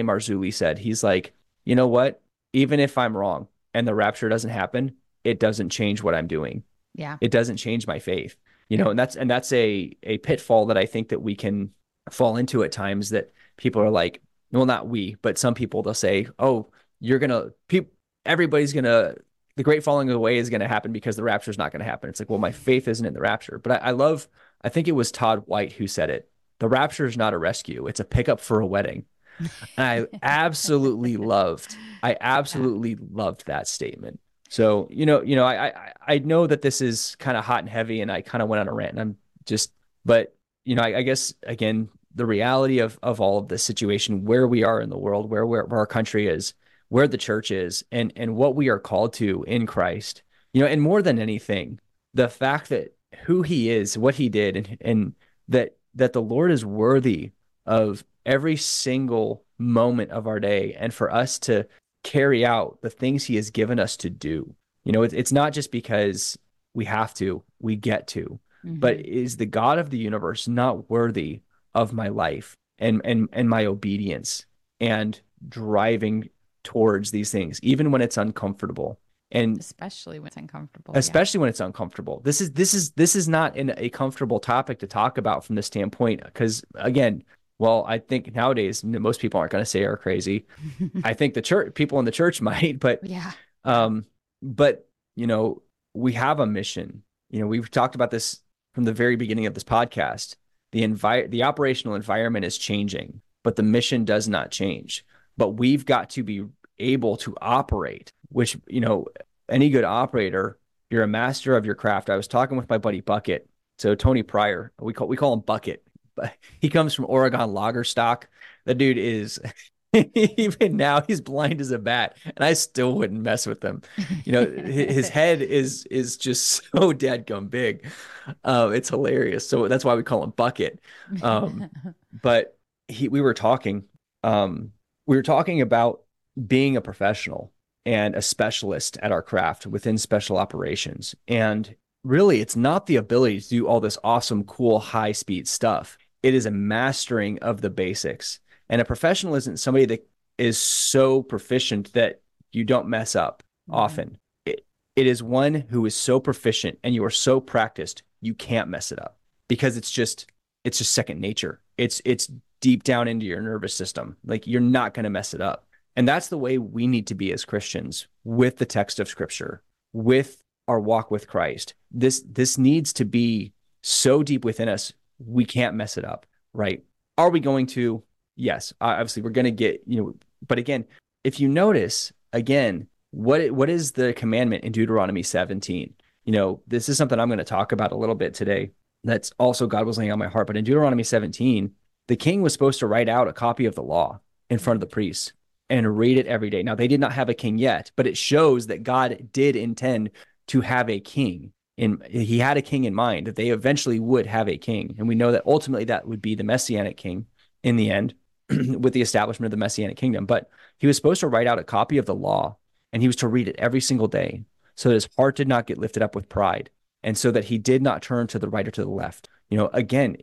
Marzulli said. He's like, you know what? Even if I'm wrong, and the rapture doesn't happen, it doesn't change what I'm doing. Yeah. It doesn't change my faith. You know, and that's and that's a a pitfall that I think that we can fall into at times that people are like, well, not we, but some people they'll say, "Oh, you're gonna people, everybody's gonna the great falling away is gonna happen because the rapture is not gonna happen." It's like, well, my faith isn't in the rapture, but I, I love. I think it was Todd White who said it. The rapture is not a rescue; it's a pickup for a wedding. And I absolutely loved. I absolutely loved that statement. So you know, you know, I I, I know that this is kind of hot and heavy, and I kind of went on a rant. And I'm just, but you know, I, I, guess again, the reality of of all of this situation, where we are in the world, where where, where our country is, where the church is, and and what we are called to in Christ. You know, and more than anything, the fact that who He is, what He did, and and that that the Lord is worthy of every single moment of our day, and for us to carry out the things he has given us to do. You know, it's, it's not just because we have to, we get to, mm-hmm. but is the God of the universe not worthy of my life and and and my obedience and driving towards these things, even when it's uncomfortable? And especially when it's uncomfortable. Especially yeah. when it's uncomfortable. This is this is this is not an, a comfortable topic to talk about from this standpoint because again, well, I think nowadays most people aren't going to say are crazy. I think the church people in the church might, but yeah. Um, but you know, we have a mission. You know, we've talked about this from the very beginning of this podcast. The envi- the operational environment is changing, but the mission does not change. But we've got to be able to operate, which, you know, any good operator, you're a master of your craft. I was talking with my buddy Bucket. So Tony Pryor, we call we call him Bucket But he comes from Oregon lager stock. The dude is even now he's blind as a bat, and I still wouldn't mess with him. You know, his head is is just so dead gum big. Uh, it's hilarious. So that's why we call him Bucket. Um, but he, we were talking, um, we were talking about being a professional and a specialist at our craft within special operations. And really, it's not the ability to do all this awesome, cool, high speed stuff it is a mastering of the basics. And a professional isn't somebody that is so proficient that you don't mess up mm-hmm. often. It, it is one who is so proficient and you are so practiced, you can't mess it up because it's just it's just second nature. It's it's deep down into your nervous system. Like you're not going to mess it up. And that's the way we need to be as Christians with the text of scripture, with our walk with Christ. This this needs to be so deep within us we can't mess it up, right? Are we going to? Yes, obviously we're going to get, you know, but again, if you notice, again, what what is the commandment in Deuteronomy 17? You know, this is something I'm going to talk about a little bit today. That's also God was laying on my heart. But in Deuteronomy 17, the king was supposed to write out a copy of the law in front of the priests and read it every day. Now, they did not have a king yet, but it shows that God did intend to have a king in he had a king in mind that they eventually would have a king. And we know that ultimately that would be the messianic king in the end with the establishment of the messianic kingdom. But he was supposed to write out a copy of the law and he was to read it every single day so that his heart did not get lifted up with pride and so that he did not turn to the right or to the left. You know again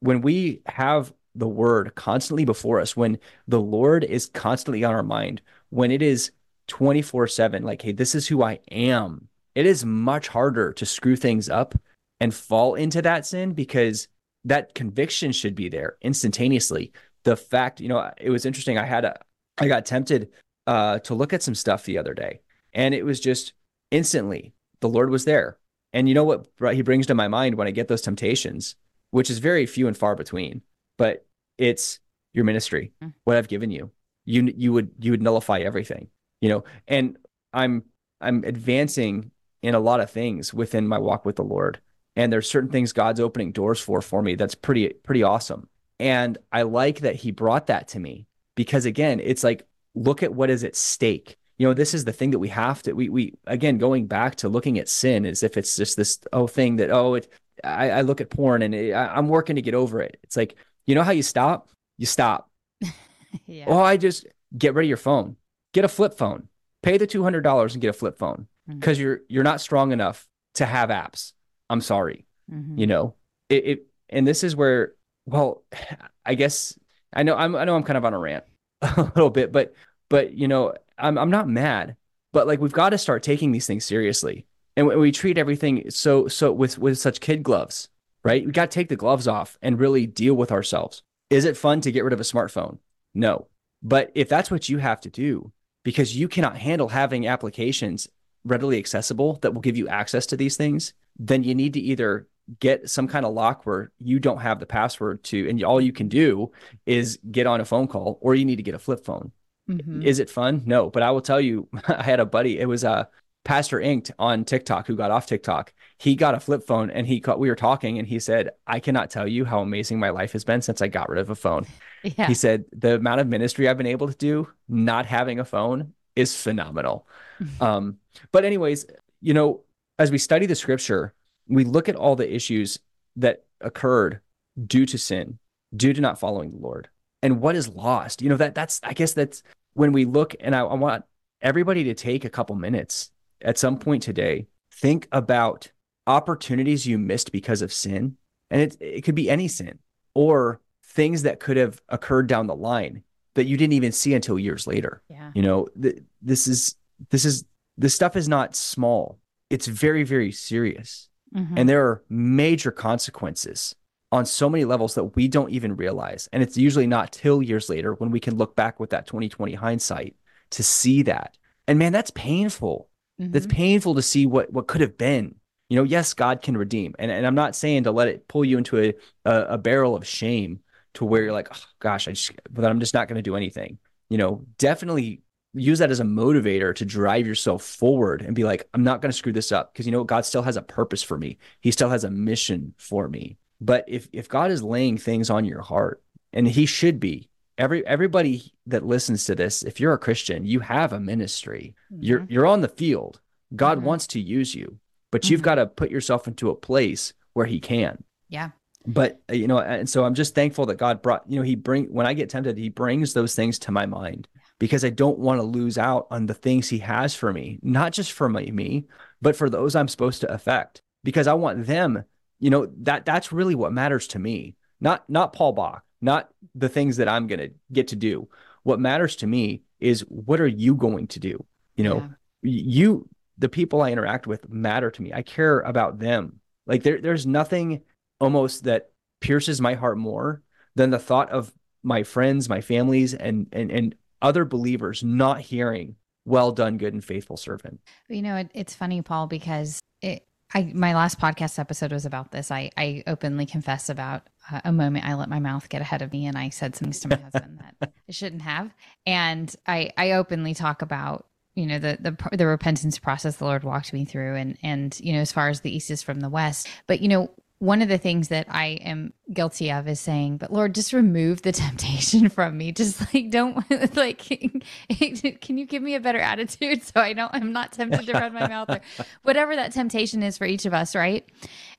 when we have the word constantly before us when the lord is constantly on our mind when it is 24 7 like hey this is who i am it is much harder to screw things up and fall into that sin because that conviction should be there instantaneously. The fact, you know, it was interesting. I had a, I got tempted uh, to look at some stuff the other day, and it was just instantly the Lord was there. And you know what He brings to my mind when I get those temptations, which is very few and far between, but it's your ministry, mm. what I've given you. You you would you would nullify everything, you know. And I'm I'm advancing in a lot of things within my walk with the Lord. And there's certain things God's opening doors for for me that's pretty pretty awesome. And I like that he brought that to me because again, it's like look at what is at stake. You know, this is the thing that we have to we we again going back to looking at sin as if it's just this oh thing that oh it I, I look at porn and it, I, I'm working to get over it. It's like you know how you stop? You stop. yeah. Oh, I just get rid of your phone. Get a flip phone. Pay the two hundred dollars and get a flip phone because mm-hmm. you're you're not strong enough to have apps. I'm sorry. Mm-hmm. You know, it, it and this is where well, I guess I know I'm I know I'm kind of on a rant a little bit, but but you know, I'm I'm not mad but like we've got to start taking these things seriously. And we treat everything so so with with such kid gloves, right? We got to take the gloves off and really deal with ourselves. Is it fun to get rid of a smartphone? No. But if that's what you have to do because you cannot handle having applications readily accessible that will give you access to these things, then you need to either get some kind of lock where you don't have the password to, and all you can do is get on a phone call, or you need to get a flip phone. Mm-hmm. Is it fun? No, but I will tell you, I had a buddy. It was a uh, Pastor Inked on TikTok who got off TikTok. He got a flip phone, and he caught. We were talking, and he said, "I cannot tell you how amazing my life has been since I got rid of a phone." Yeah. He said the amount of ministry I've been able to do not having a phone is phenomenal. um, but anyways, you know, as we study the scripture, we look at all the issues that occurred due to sin, due to not following the Lord, and what is lost. You know, that that's I guess that's when we look, and I, I want everybody to take a couple minutes at some point today, think about opportunities you missed because of sin. And it, it could be any sin or things that could have occurred down the line that you didn't even see until years later. Yeah. You know, th- this is, this is, this stuff is not small. It's very, very serious. Mm-hmm. And there are major consequences on so many levels that we don't even realize. And it's usually not till years later when we can look back with that 2020 hindsight to see that. And man, that's painful. Mm-hmm. That's painful to see what what could have been. You know, yes, God can redeem. And, and I'm not saying to let it pull you into a, a, a barrel of shame to where you're like, oh, gosh, I just, but I'm just not going to do anything. You know, definitely use that as a motivator to drive yourself forward and be like, I'm not going to screw this up because you know God still has a purpose for me. He still has a mission for me. But if if God is laying things on your heart, and He should be, every everybody that listens to this, if you're a Christian, you have a ministry. Mm-hmm. You're you're on the field. God mm-hmm. wants to use you, but mm-hmm. you've got to put yourself into a place where He can. Yeah. But uh, you know, and so I'm just thankful that God brought. You know, He bring when I get tempted, He brings those things to my mind because I don't want to lose out on the things He has for me, not just for my, me, but for those I'm supposed to affect. Because I want them. You know that that's really what matters to me. Not not Paul Bach not the things that I'm going to get to do. What matters to me is what are you going to do? You know, yeah. you, the people I interact with matter to me. I care about them. Like there, there's nothing almost that pierces my heart more than the thought of my friends, my families, and and and other believers not hearing, "Well done, good and faithful servant." You know, it, it's funny, Paul, because it, I my last podcast episode was about this. I I openly confess about uh, a moment I let my mouth get ahead of me and I said some things to my husband that I shouldn't have. And I I openly talk about you know the the the repentance process the Lord walked me through and and you know as far as the east is from the west. But you know one of the things that I am guilty of is saying, but Lord, just remove the temptation from me. Just like, don't like, can you give me a better attitude so I don't, I'm not tempted to run my mouth or whatever that temptation is for each of us, right?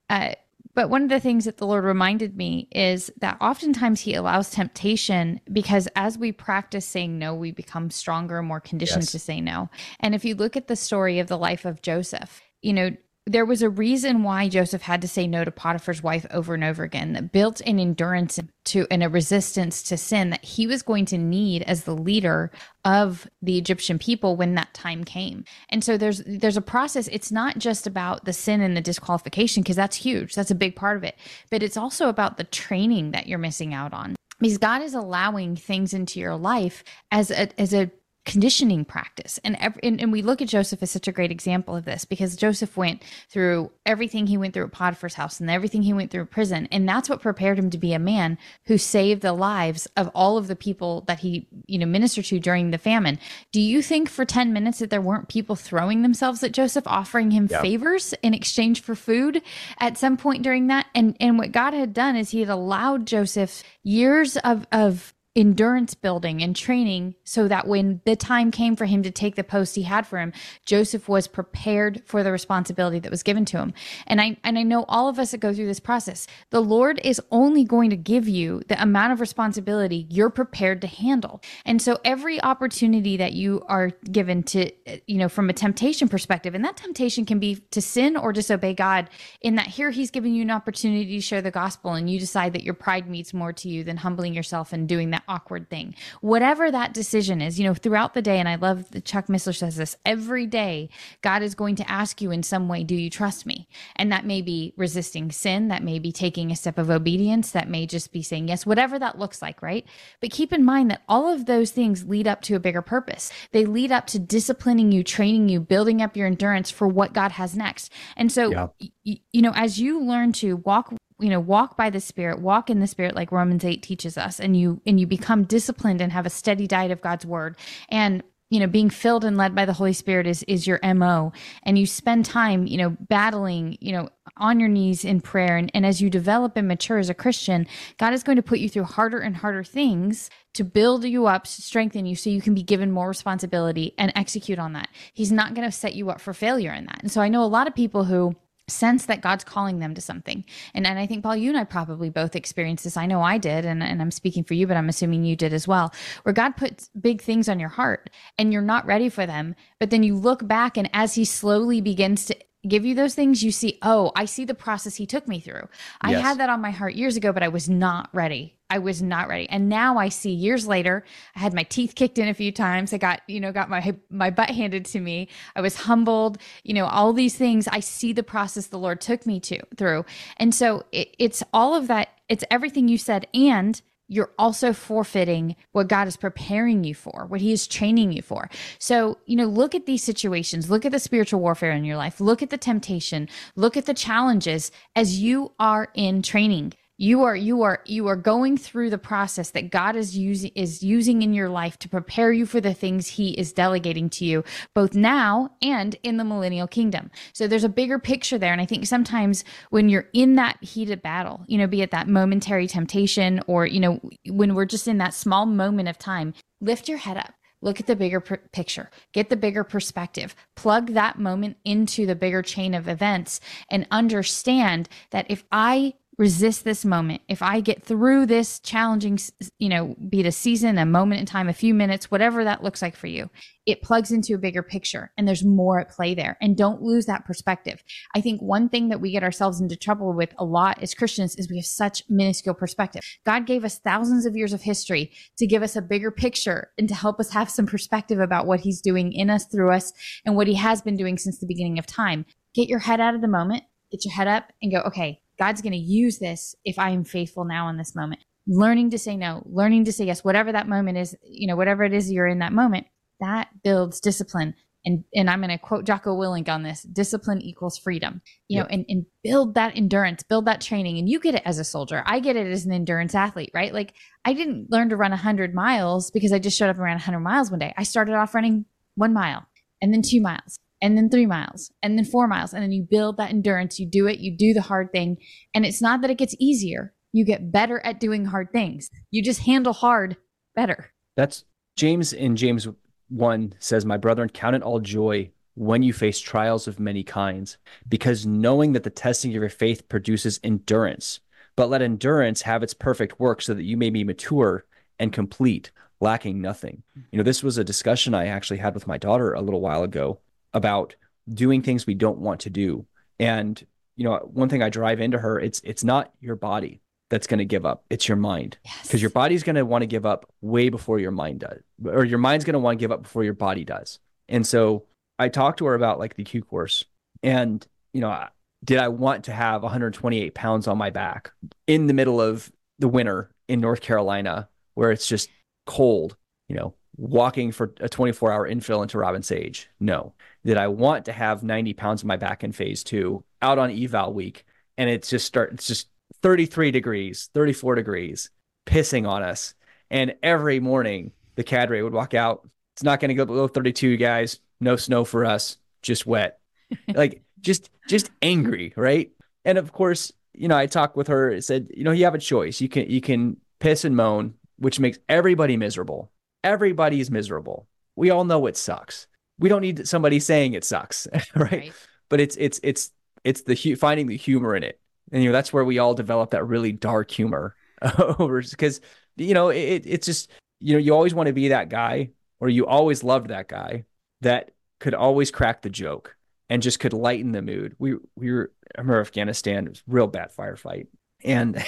Uh, but one of the things that the Lord reminded me is that oftentimes He allows temptation because as we practice saying no, we become stronger, and more conditioned yes. to say no. And if you look at the story of the life of Joseph, you know, there was a reason why Joseph had to say no to Potiphar's wife over and over again that built an endurance to and a resistance to sin that he was going to need as the leader of the Egyptian people when that time came. And so there's there's a process. It's not just about the sin and the disqualification because that's huge. That's a big part of it. But it's also about the training that you're missing out on because God is allowing things into your life as a as a conditioning practice. And, and, and we look at Joseph as such a great example of this because Joseph went through everything he went through at Potiphar's house and everything he went through in prison. And that's what prepared him to be a man who saved the lives of all of the people that he, you know, ministered to during the famine. Do you think for 10 minutes that there weren't people throwing themselves at Joseph, offering him yeah. favors in exchange for food at some point during that? And and what God had done is he had allowed Joseph years of of endurance building and training so that when the time came for him to take the post he had for him Joseph was prepared for the responsibility that was given to him. And I and I know all of us that go through this process the Lord is only going to give you the amount of responsibility you're prepared to handle. And so every opportunity that you are given to you know from a temptation perspective and that temptation can be to sin or disobey God in that here he's giving you an opportunity to share the gospel and you decide that your pride means more to you than humbling yourself and doing that that awkward thing. Whatever that decision is, you know, throughout the day, and I love that Chuck Missler says this every day, God is going to ask you in some way, Do you trust me? And that may be resisting sin, that may be taking a step of obedience, that may just be saying yes, whatever that looks like, right? But keep in mind that all of those things lead up to a bigger purpose. They lead up to disciplining you, training you, building up your endurance for what God has next. And so, yeah. y- you know, as you learn to walk you know walk by the spirit walk in the spirit like romans 8 teaches us and you and you become disciplined and have a steady diet of god's word. And you know being filled and led by the holy spirit is is your mo and you spend time you know battling you know on your knees in prayer. And, and as you develop and mature as a christian god is going to put you through harder and harder things to build you up strengthen you so you can be given more responsibility and execute on that. He's not going to set you up for failure in that. And so i know a lot of people who sense that God's calling them to something. And and I think Paul, you and I probably both experienced this. I know I did, and, and I'm speaking for you, but I'm assuming you did as well, where God puts big things on your heart and you're not ready for them. But then you look back and as he slowly begins to give you those things, you see, oh, I see the process he took me through. I yes. had that on my heart years ago, but I was not ready. I was not ready. And now I see years later, I had my teeth kicked in a few times. I got, you know, got my my butt handed to me. I was humbled, you know, all these things. I see the process the Lord took me to through. And so it, it's all of that, it's everything you said and you're also forfeiting what God is preparing you for, what He is training you for. So, you know, look at these situations, look at the spiritual warfare in your life, look at the temptation, look at the challenges as you are in training you are you are you are going through the process that god is using is using in your life to prepare you for the things he is delegating to you both now and in the millennial kingdom. So there's a bigger picture there. And i think sometimes when you're in that heated battle you know be it that momentary temptation or you know when we're just in that small moment of time lift your head up. Look at the bigger pr- picture, get the bigger perspective, plug that moment into the bigger chain of events, and understand that if I resist this moment, if I get through this challenging, you know, be it a season, a moment in time, a few minutes, whatever that looks like for you, it plugs into a bigger picture and there's more at play there. And don't lose that perspective. I think one thing that we get ourselves into trouble with a lot as Christians is we have such minuscule perspective. God gave us thousands of years of history to give us a bigger picture and to help us have some perspective about what he's doing in us, through us, and what he has been doing since the beginning of time. Get your head out of the moment, get your head up and go, okay, God's going to use this if I am faithful now in this moment. Learning to say no, learning to say yes, whatever that moment is, you know, whatever it is you're in that moment, that builds discipline. And, and I'm going to quote Jocko Willink on this discipline equals freedom, you yep. know, and, and build that endurance, build that training. And you get it as a soldier. I get it as an endurance athlete, right? Like I didn't learn to run 100 miles because I just showed up and ran 100 miles one day. I started off running one mile and then two miles and then three miles and then four miles. And then you build that endurance. You do it, you do the hard thing. And it's not that it gets easier. You get better at doing hard things. You just handle hard better. That's James in James 1 says, My brethren, count it all joy when you face trials of many kinds, because knowing that the testing of your faith produces endurance. But let endurance have its perfect work so that you may be mature and complete, lacking nothing. You know, this was a discussion I actually had with my daughter a little while ago about doing things we don't want to do. And you know, one thing I drive into her, it's it's not your body that's going to give up. It's your mind. Because yes. your body's going to want to give up way before your mind does. Or your mind's going to want to give up before your body does. And so I talked to her about like the Q course and you know, did I want to have 128 pounds on my back in the middle of the winter in North Carolina where it's just cold, you know, walking for a 24 hour infill into Robin Sage? No. Did I want to have 90 pounds of my back in phase two out on eval week? And it's just start, it's just 33 degrees, 34 degrees, pissing on us. And every morning the cadre would walk out. It's not going to go below 32 guys. No snow for us, just wet. like just, just angry. Right. And of course, you know, I talked with her, said, you know, you have a choice. You can, you can piss and moan, which makes everybody miserable everybody's miserable. We all know it sucks. We don't need somebody saying it sucks, right? right. But it's it's it's it's the hu- finding the humor in it, and you know that's where we all develop that really dark humor over because you know it, it's just you know you always want to be that guy or you always loved that guy that could always crack the joke and just could lighten the mood. We we were I remember Afghanistan it was real bad firefight and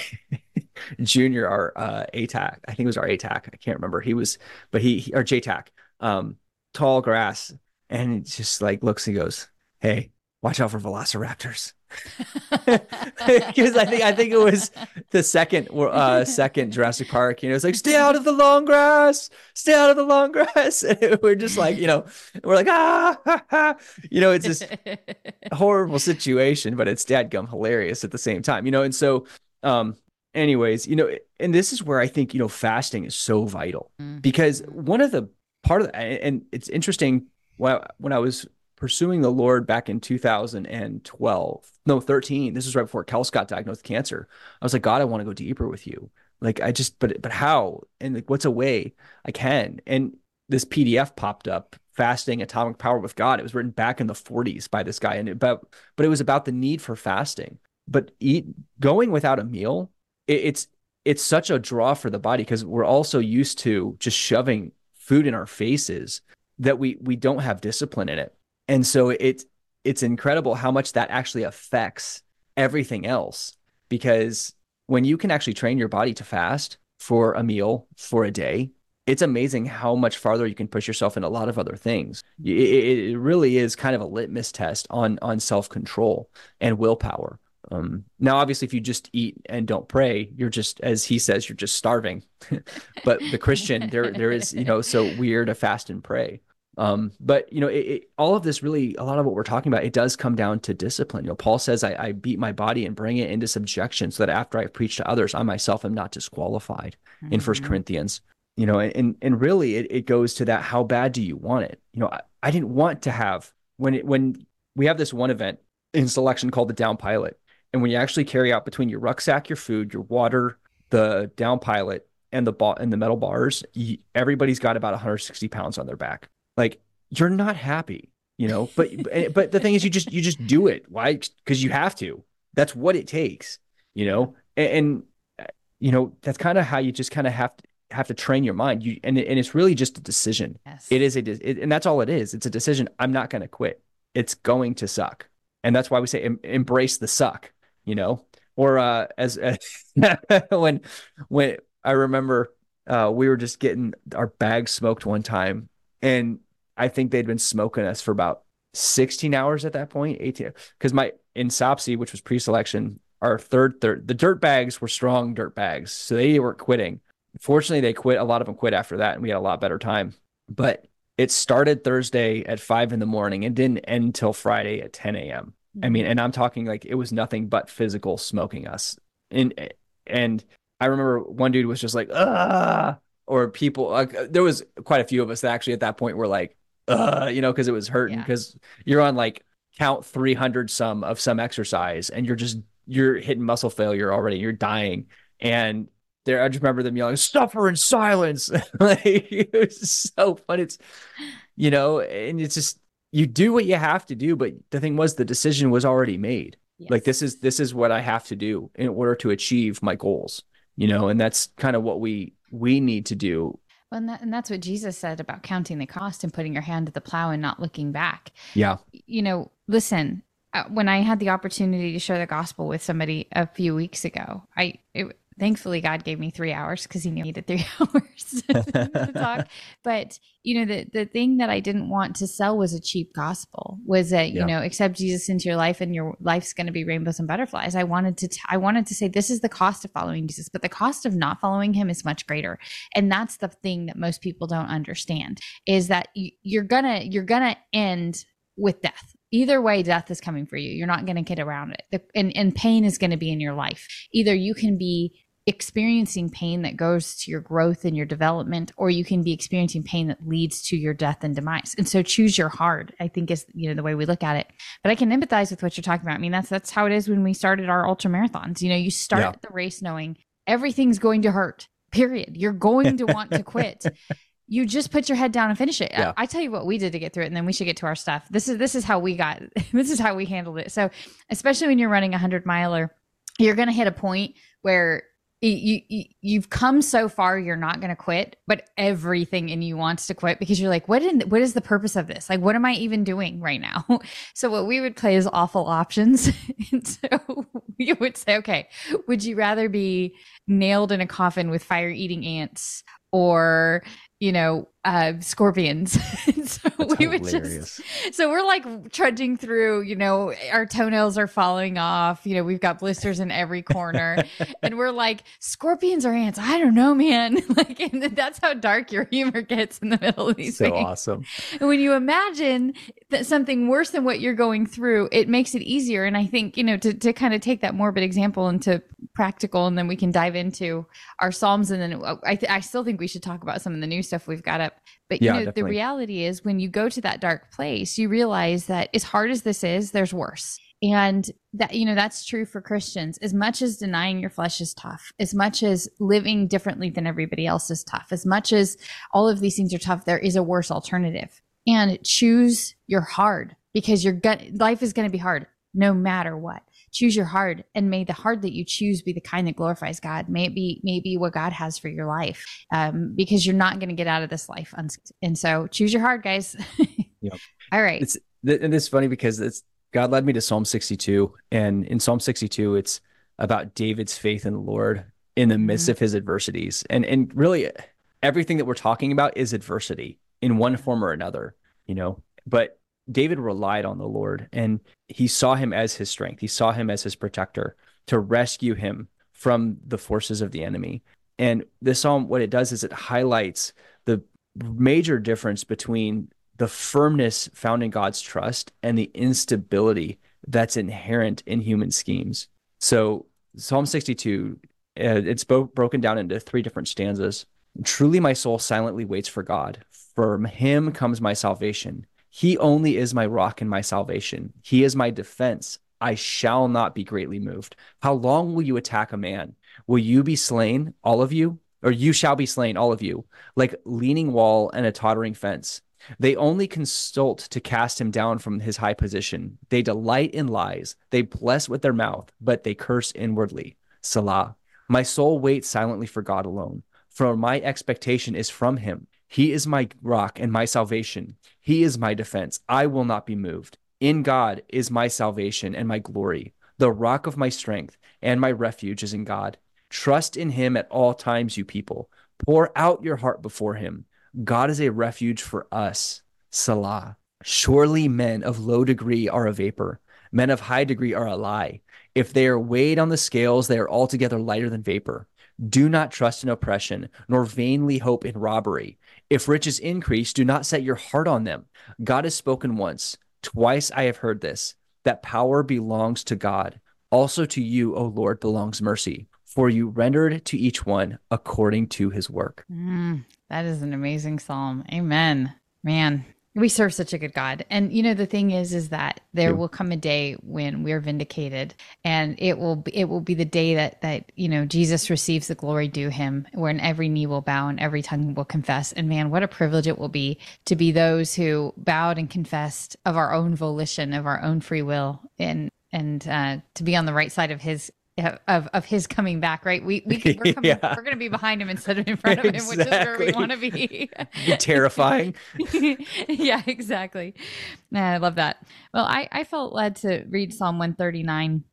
Junior, our uh, ATAC, I think it was our ATAC. I can't remember. He was, but he, he or JTAC, um, tall grass, and it just like looks and goes, "Hey, watch out for velociraptors." because I think I think it was the second uh second Jurassic Park. You know, it's like stay out of the long grass, stay out of the long grass. And we're just like, you know, we're like ah, ha, ha. you know, it's this horrible situation, but it's dadgum hilarious at the same time. You know, and so um anyways, you know, and this is where I think, you know, fasting is so vital mm-hmm. because one of the part of the, and it's interesting when I, when I was pursuing the Lord back in 2012, no, 13. This was right before Kels got diagnosed with cancer. I was like, God, I want to go deeper with you. Like, I just, but, but how? And like, what's a way I can? And this PDF popped up, fasting atomic power with God. It was written back in the 40s by this guy. And about, but it was about the need for fasting. But eat going without a meal, it, it's, it's such a draw for the body because we're also used to just shoving food in our faces that we we don't have discipline in it. And so it's it's incredible how much that actually affects everything else because when you can actually train your body to fast for a meal for a day it's amazing how much farther you can push yourself in a lot of other things. It, really is kind of a litmus test on on self-control and willpower um, now obviously if you just eat and don't pray you're just as he says you're just starving but the christian there there is you know so weird to fast and pray um, but you know, it, it, all of this really, a lot of what we're talking about, it does come down to discipline. You know, Paul says, I, I beat my body and bring it into subjection so that after I preach to others, I myself am not disqualified mm-hmm. in First Corinthians. You know, and and really it, it goes to that how bad do you want it? You know, I, I didn't want to have when it when we have this one event in selection called the down pilot. And when you actually carry out between your rucksack, your food, your water, the down pilot, and the ball and the metal bars, everybody's got about 160 pounds on their back. Like you're not happy you know? But but the thing is you just you just do it. Why? Because you have to. That's what it takes you know? And, and you know that's kind of how you just kind of have to have to train your mind. You and, and it's really just a decision. Yes. it is a it, and that's all it is. It's a decision. I'm not going to quit. It's going to suck. And that's why we say em, embrace the suck you know or uh as, as when when i remember uh we were just getting our bags smoked one time and I think they'd been smoking us for about 16 hours at that point, 18. Because my in SOPC, which was pre-selection, our third third the dirt bags were strong dirt bags, so they weren't quitting. Fortunately, they quit. A lot of them quit after that, and we had a lot better time. But it started Thursday at five in the morning and didn't end until Friday at 10 a.m. I mean, and I'm talking like it was nothing but physical smoking us. And and I remember one dude was just like, ah, or people like there was quite a few of us that actually at that point were like uh you know because it was hurting because yeah. you're on like count 300 some of some exercise and you're just you're hitting muscle failure already you're dying and there i just remember them yelling suffer in silence like it was so fun it's you know and it's just you do what you have to do but the thing was the decision was already made yes. like this is this is what i have to do in order to achieve my goals you know and that's kind of what we we need to do well, and, that, and that's what Jesus said about counting the cost and putting your hand to the plow and not looking back. Yeah. You know, listen, uh, when I had the opportunity to share the gospel with somebody a few weeks ago, I it, thankfully God gave me three hours because he knew needed three hours to talk. But you know, the the thing that I didn't want to sell was a cheap gospel. Was that you know, accept Jesus into your life and your life's going to be rainbows and butterflies. I wanted to t- I wanted to say this is the cost of following Jesus, but the cost of not following him is much greater. And that's the thing that most people don't understand is that you, you're gonna you're gonna end with death either way death is coming for you you're not going to get around it the, and, and pain is going to be in your life either you can be experiencing pain that goes to your growth and your development or you can be experiencing pain that leads to your death and demise and so choose your hard i think is you know the way we look at it but i can empathize with what you're talking about i mean that's that's how it is when we started our ultra marathons you know you start yeah. the race knowing everything's going to hurt period you're going to want to quit you just put your head down and finish it. Yeah. I, I, tell you what we did to get through it, and then we should get to our stuff. This is this is how we got. This is how we handled it. So, especially when you're running a hundred miler, you're going to hit a point where you, you you've come so far you're not going to quit but everything in you wants to quit because you're like what in, what is the purpose of this? Like what am i even doing right now? So what we would play is awful options. And so you would say okay would you rather be nailed in a coffin with fire eating ants or you know uh, scorpions. so That's we would just so we're like trudging through, you know, our toenails are falling off, you know, we've got blisters in every corner, and we're like, scorpions or ants? I don't know, man. like, and that's how dark your humor gets in the middle of these so things. awesome. And when you imagine that something worse than what you're going through, it makes it easier. And I think, you know, to, to kind of take that morbid example into practical, and then we can dive into our Psalms. And then uh, I, th- I still think we should talk about some of the new stuff we've got up but you yeah, know, definitely. the reality is when you go to that dark place, you realize that as hard as this is, there's worse. And that, you know, that's true for Christians. As much as denying your flesh is tough, as much as living differently than everybody else is tough, as much as all of these things are tough, there is a worse alternative. And choose your hard because your gut life is going to be hard no matter what choose your hard and may the hard that you choose be the kind that glorifies god may it be may it be what god has for your life um, because you're not going to get out of this life unscathed. and so choose your hard guys yep. all right it's and it's funny because it's god led me to psalm 62 and in psalm 62 it's about david's faith in the lord in the midst mm-hmm. of his adversities and and really everything that we're talking about is adversity in one form or another you know but David relied on the Lord and he saw him as his strength. He saw him as his protector to rescue him from the forces of the enemy. And this psalm, what it does is it highlights the major difference between the firmness found in God's trust and the instability that's inherent in human schemes. So, Psalm 62, uh, it's bo- broken down into three different stanzas. Truly, my soul silently waits for God. From him comes my salvation. He only is my rock and my salvation. He is my defense. I shall not be greatly moved. How long will you attack a man? Will you be slain, all of you? Or you shall be slain, all of you, like leaning wall and a tottering fence. They only consult to cast him down from his high position. They delight in lies. They bless with their mouth, but they curse inwardly. Selah. My soul waits silently for God alone, for my expectation is from him. He is my rock and my salvation. He is my defense. I will not be moved. In God is my salvation and my glory. The rock of my strength and my refuge is in God. Trust in him at all times, you people. Pour out your heart before him. God is a refuge for us. Selah. Surely men of low degree are a vapor, men of high degree are a lie. If they are weighed on the scales, they are altogether lighter than vapor. Do not trust in oppression, nor vainly hope in robbery. If riches increase, do not set your heart on them. God has spoken once, twice I have heard this, that power belongs to God. Also to you, O Lord, belongs mercy, for you rendered to each one according to his work. Mm, that is an amazing psalm. Amen. Man, we serve such a good God. And you know the thing is is that there yeah. will come a day when we're vindicated and it will be, it will be the day that that you know Jesus receives the glory due him when every knee will bow and every tongue will confess. And man, what a privilege it will be to be those who bowed and confessed of our own volition, of our own free will and and uh, to be on the right side of his of of his coming back, right? We we we're, coming, yeah. we're going to be behind him instead of in front of him, exactly. which is where we want to be. terrifying. yeah, exactly. I love that. Well, I I felt led to read Psalm 139.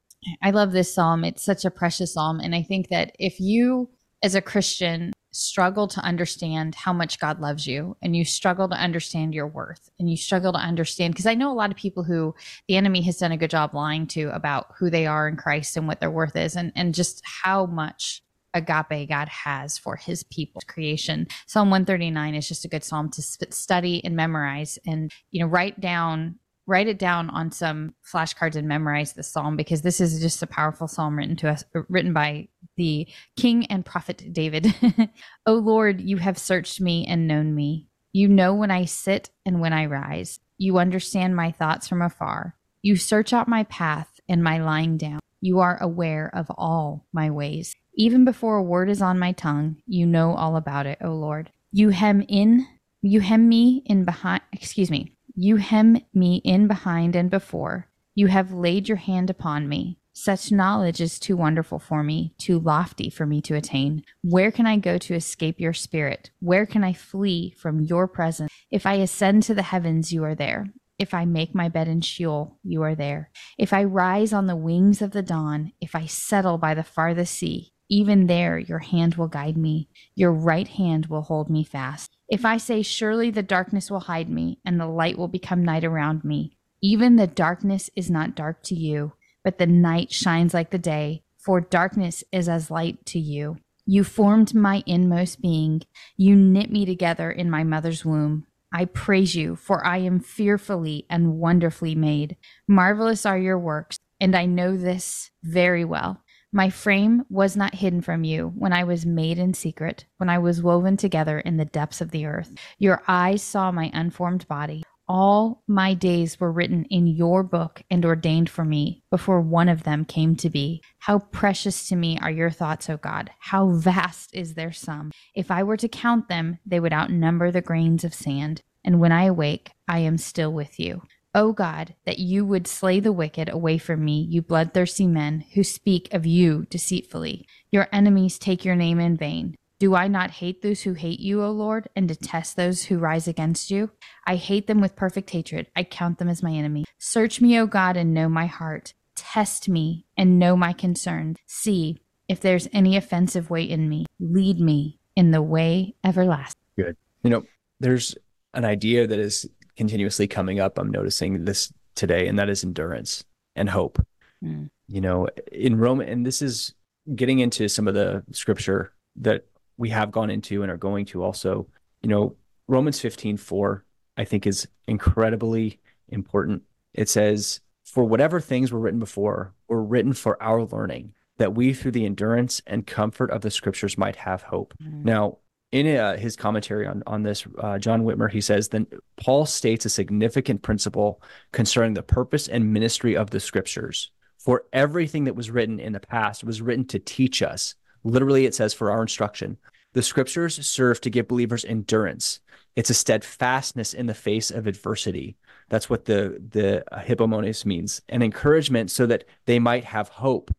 I love this psalm. It's such a precious psalm, and I think that if you as a Christian struggle to understand how much God loves you and you struggle to understand your worth and you struggle to understand because I know a lot of people who the enemy has done a good job lying to about who they are in Christ and what their worth is and and just how much agape God has for his people creation. Psalm 139 is just a good psalm to study and memorize and you know write down write it down on some flashcards and memorize the psalm because this is just a powerful psalm written to us uh, written by the king and prophet david. O lord you have searched me and known me. You know when i sit and when i rise. You understand my thoughts from afar. You search out my path and my lying down. You are aware of all my ways. Even before a word is on my tongue you know all about it o lord. You hem in you hem me in behind excuse me you hem me in behind and before. You have laid your hand upon me. Such knowledge is too wonderful for me, too lofty for me to attain. Where can I go to escape your spirit? Where can I flee from your presence? If I ascend to the heavens, you are there. If I make my bed in Sheol, you are there. If I rise on the wings of the dawn, if I settle by the farthest sea, even there your hand will guide me, your right hand will hold me fast. If I say, Surely the darkness will hide me, and the light will become night around me, even the darkness is not dark to you, but the night shines like the day, for darkness is as light to you. You formed my inmost being. You knit me together in my mother's womb. I praise you, for I am fearfully and wonderfully made. Marvelous are your works, and I know this very well. My frame was not hidden from you when I was made in secret, when I was woven together in the depths of the earth. Your eyes saw my unformed body. All my days were written in your book and ordained for me before one of them came to be. How precious to me are your thoughts, O God! How vast is their sum! If I were to count them, they would outnumber the grains of sand. And when I awake, I am still with you. O God, that you would slay the wicked away from me, you bloodthirsty men who speak of you deceitfully. Your enemies take your name in vain. Do I not hate those who hate you, O Lord, and detest those who rise against you? I hate them with perfect hatred. I count them as my enemy. Search me, O God, and know my heart. Test me and know my concerns. See if there's any offensive way in me. Lead me in the way everlasting. Good. You know, there's an idea that is continuously coming up. I'm noticing this today, and that is endurance and hope. Mm. You know, in Rome, and this is getting into some of the scripture that we have gone into and are going to also, you know, Romans 15, 4, I think is incredibly important. It says, For whatever things were written before were written for our learning, that we through the endurance and comfort of the scriptures might have hope. Mm. Now, in uh, his commentary on on this, uh, John Witmer he says then Paul states a significant principle concerning the purpose and ministry of the scriptures. For everything that was written in the past was written to teach us, Literally, it says for our instruction. The scriptures serve to give believers endurance. It's a steadfastness in the face of adversity. That's what the the hypomones means, an encouragement so that they might have hope.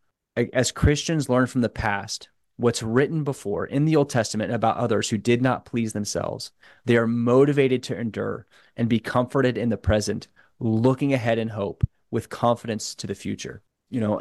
As Christians learn from the past, what's written before in the Old Testament about others who did not please themselves, they are motivated to endure and be comforted in the present, looking ahead in hope with confidence to the future. You know,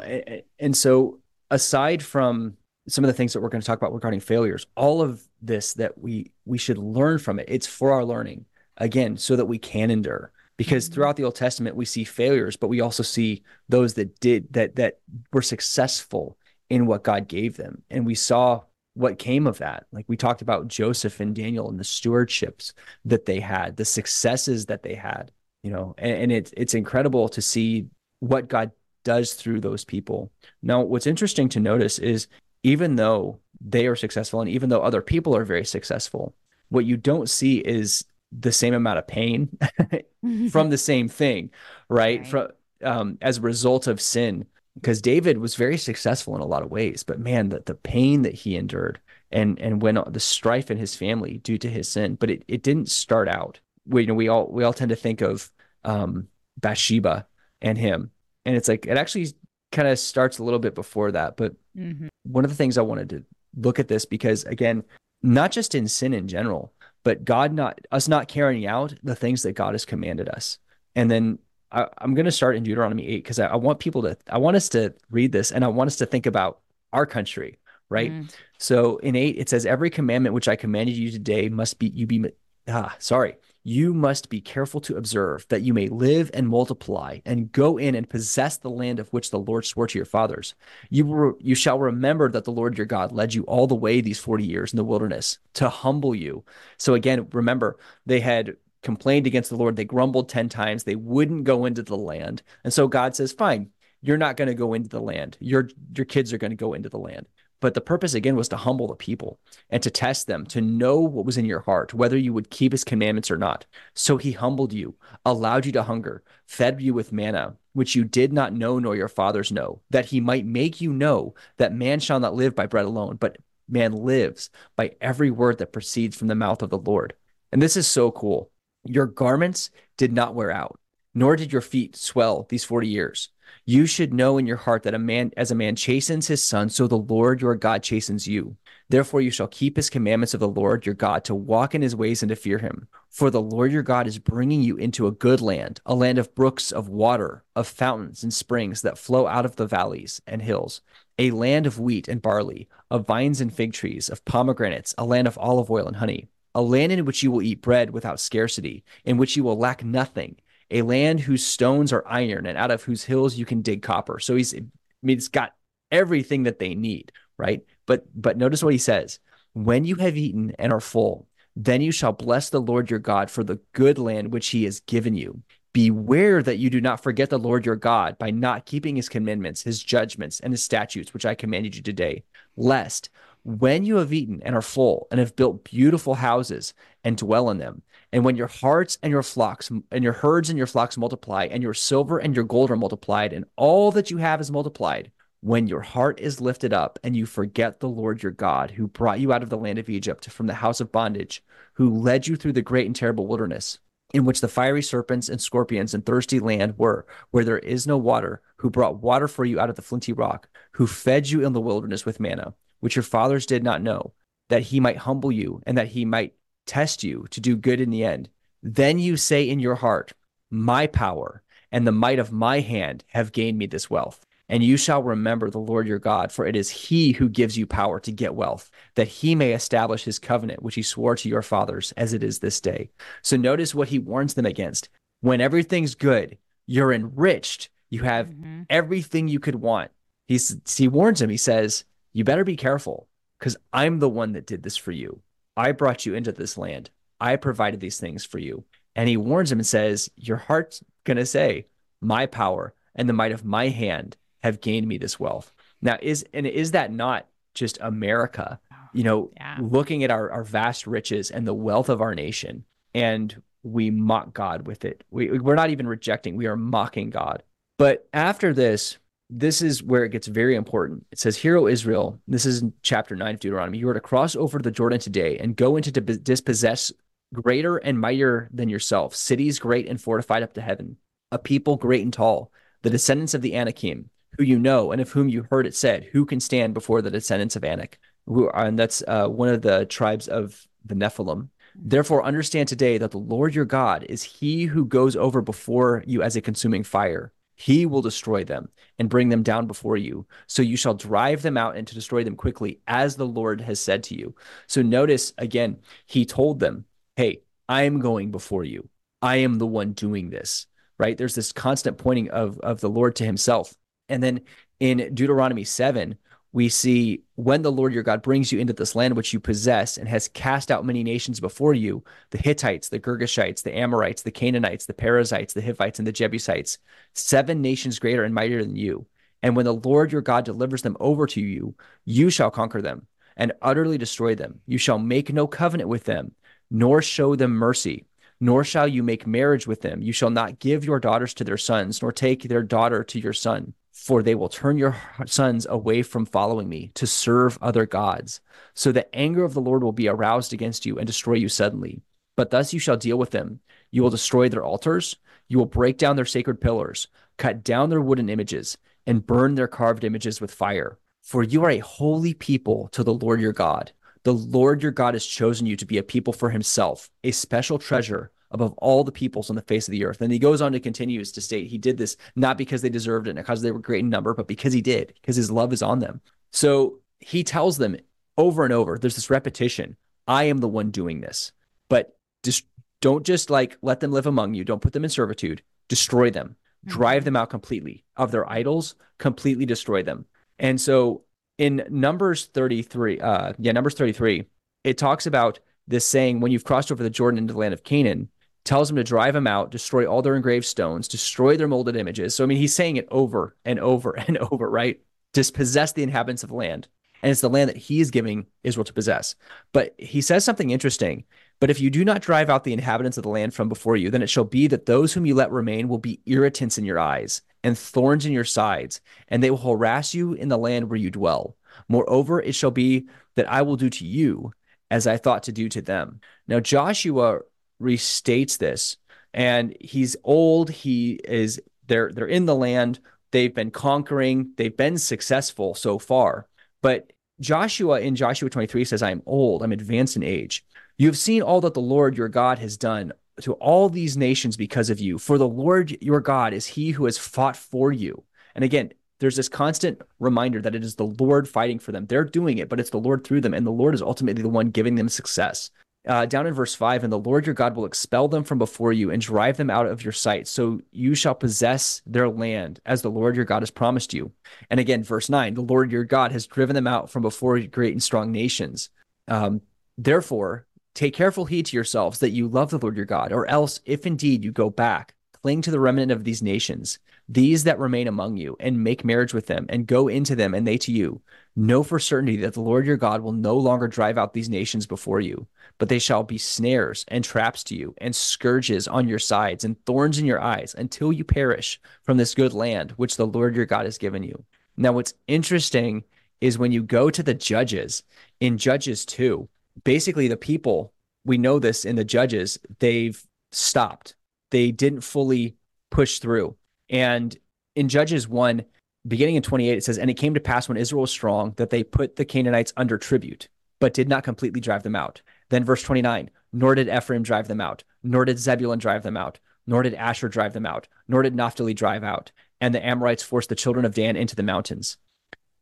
and so aside from some of the things that we're going to talk about regarding failures all of this that we we should learn from it it's for our learning again so that we can endure because mm-hmm. throughout the old testament we see failures but we also see those that did that that were successful in what god gave them and we saw what came of that like we talked about joseph and daniel and the stewardships that they had the successes that they had you know and, and it's it's incredible to see what god does through those people now what's interesting to notice is even though they are successful and even though other people are very successful, what you don't see is the same amount of pain from the same thing, right? right. From um, as a result of sin, because David was very successful in a lot of ways, but man, the, the pain that he endured and and when the strife in his family due to his sin, but it, it didn't start out. We you know we all we all tend to think of um, Bathsheba and him, and it's like it actually kind of starts a little bit before that. But mm-hmm. one of the things I wanted to look at this because again, not just in sin in general, but God not us not carrying out the things that God has commanded us. And then I, am going to start in Deuteronomy 8 because I, I, want people to, I want us to read this and I want us to think about our country, right? Mm. So in 8, it says, Every commandment which I commanded you today must be, you be, ah, sorry, you must be careful to observe that you may live and multiply and go in and possess the land of which the Lord swore to your fathers. You will, you shall remember that the Lord your God led you all the way these 40 years in the wilderness to humble you. So again, remember they had complained against the Lord. They grumbled 10 times. They wouldn't go into the land. And so God says, fine, you're not going to go into the land. Your, your kids are going to go into the land. But the purpose again was to humble the people and to test them, to know what was in your heart, whether you would keep his commandments or not. So he humbled you, allowed you to hunger, fed you with manna, which you did not know nor your fathers know, that he might make you know that man shall not live by bread alone, but man lives by every word that proceeds from the mouth of the Lord. And this is so cool. Your garments did not wear out, nor did your feet swell these 40 years. You should know in your heart that a man, as a man chastens his son, so the Lord your God chastens you. Therefore, you shall keep his commandments of the Lord your God to walk in his ways and to fear him. For the Lord your God is bringing you into a good land, a land of brooks of water, of fountains and springs that flow out of the valleys and hills, a land of wheat and barley, of vines and fig trees, of pomegranates, a land of olive oil and honey, a land in which you will eat bread without scarcity, in which you will lack nothing, a land whose stones are iron and out of whose hills you can dig copper. So he's, I mean, it's got everything that they need, right? But but notice what he says: when you have eaten and are full, then you shall bless the Lord your God for the good land which he has given you. Beware that you do not forget the Lord your God by not keeping his commandments, his judgments, and his statutes, which I commanded you today, lest when you have eaten and are full and have built beautiful houses and dwell in them, and when your hearts and your flocks and your herds and your flocks multiply, and your silver and your gold are multiplied, and all that you have is multiplied, when your heart is lifted up and you forget the Lord your God, who brought you out of the land of Egypt from the house of bondage, who led you through the great and terrible wilderness, in which the fiery serpents and scorpions and thirsty land were, where there is no water, who brought water for you out of the flinty rock, who fed you in the wilderness with manna, which your fathers did not know, that he might humble you and that he might test you to do good in the end. Then you say in your heart, My power and the might of my hand have gained me this wealth. And you shall remember the Lord your God, for it is he who gives you power to get wealth, that he may establish his covenant, which he swore to your fathers, as it is this day. So notice what he warns them against. When everything's good, you're enriched, you have mm-hmm. everything you could want. He's, he warns him, he says, You better be careful, because I'm the one that did this for you. I brought you into this land. I provided these things for you. And he warns him and says, Your heart's going to say, My power and the might of my hand have gained me this wealth. Now, is and is that not just America? You know, yeah. looking at our, our vast riches and the wealth of our nation, and we mock God with it. We, we're not even rejecting, we are mocking God. But after this, this is where it gets very important. It says, Hear, O Israel, this is in chapter 9 of Deuteronomy, you are to cross over the Jordan today and go into to dispossess greater and mightier than yourself, cities great and fortified up to heaven, a people great and tall, the descendants of the Anakim, who you know and of whom you heard it said, Who can stand before the descendants of Anak? Who are, and that's uh, one of the tribes of the Nephilim. Therefore, understand today that the Lord your God is he who goes over before you as a consuming fire. He will destroy them and bring them down before you. So you shall drive them out and to destroy them quickly, as the Lord has said to you. So notice again, he told them, Hey, I am going before you. I am the one doing this, right? There's this constant pointing of, of the Lord to himself. And then in Deuteronomy 7, we see when the Lord your God brings you into this land which you possess and has cast out many nations before you the Hittites, the Girgashites, the Amorites, the Canaanites, the Perizzites, the Hivites, and the Jebusites, seven nations greater and mightier than you. And when the Lord your God delivers them over to you, you shall conquer them and utterly destroy them. You shall make no covenant with them, nor show them mercy, nor shall you make marriage with them. You shall not give your daughters to their sons, nor take their daughter to your son for they will turn your sons away from following me to serve other gods. So the anger of the Lord will be aroused against you and destroy you suddenly. But thus you shall deal with them. You will destroy their altars, you will break down their sacred pillars, cut down their wooden images, and burn their carved images with fire. For you are a holy people to the Lord your God. The Lord your God has chosen you to be a people for himself, a special treasure above all the peoples on the face of the earth. And he goes on to continues to state he did this not because they deserved it, and because they were great in number, but because he did, because his love is on them. So he tells them over and over, there's this repetition. I am the one doing this. But just don't just like let them live among you. Don't put them in servitude. Destroy them. Mm-hmm. Drive them out completely of their idols, completely destroy them. And so in Numbers 33, uh, yeah, Numbers 33, it talks about this saying, when you've crossed over the Jordan into the land of Canaan, tells them to drive them out, destroy all their engraved stones, destroy their molded images. So, I mean, he's saying it over and over and over, right? Dispossess the inhabitants of the land. And it's the land that he is giving Israel to possess. But he says something interesting. But if you do not drive out the inhabitants of the land from before you, then it shall be that those whom you let remain will be irritants in your eyes and thorns in your sides, and they will harass you in the land where you dwell. Moreover, it shall be that I will do to you as I thought to do to them. Now, Joshua restates this and he's old he is they're they're in the land they've been conquering, they've been successful so far. But Joshua in Joshua 23 says, I am old, I'm advanced in age. You have seen all that the Lord your God has done to all these nations because of you. For the Lord your God is he who has fought for you. And again, there's this constant reminder that it is the Lord fighting for them. They're doing it, but it's the Lord through them. And the Lord is ultimately the one giving them success. Uh, down in verse 5 and the lord your god will expel them from before you and drive them out of your sight. So you shall possess their land as the lord your god has promised you. And again verse 9 the lord your god has driven them out from before great and strong nations. Um, therefore take careful heed to yourselves that you love the lord your god or else if indeed you go back cling to the remnant of these nations these that remain among you, and make marriage with them, and go into them, and they to you. Know for certainty that the Lord your God will no longer drive out these nations before you, but they shall be snares and traps to you, and scourges on your sides, and thorns in your eyes, until you perish from this good land which the Lord your God has given you. Now, what's interesting is when you go to the judges in Judges 2, basically the people, we know this in the judges, they've stopped. They didn't fully push through and in Judges 1, beginning in 28, it says, And it came to pass when Israel was strong that they put the Canaanites under tribute, but did not completely drive them out. Then verse 29, nor did Ephraim drive them out, nor did Zebulun drive them out, nor did Asher drive them out, nor did Naphtali drive out. And the Amorites forced the children of Dan into the mountains.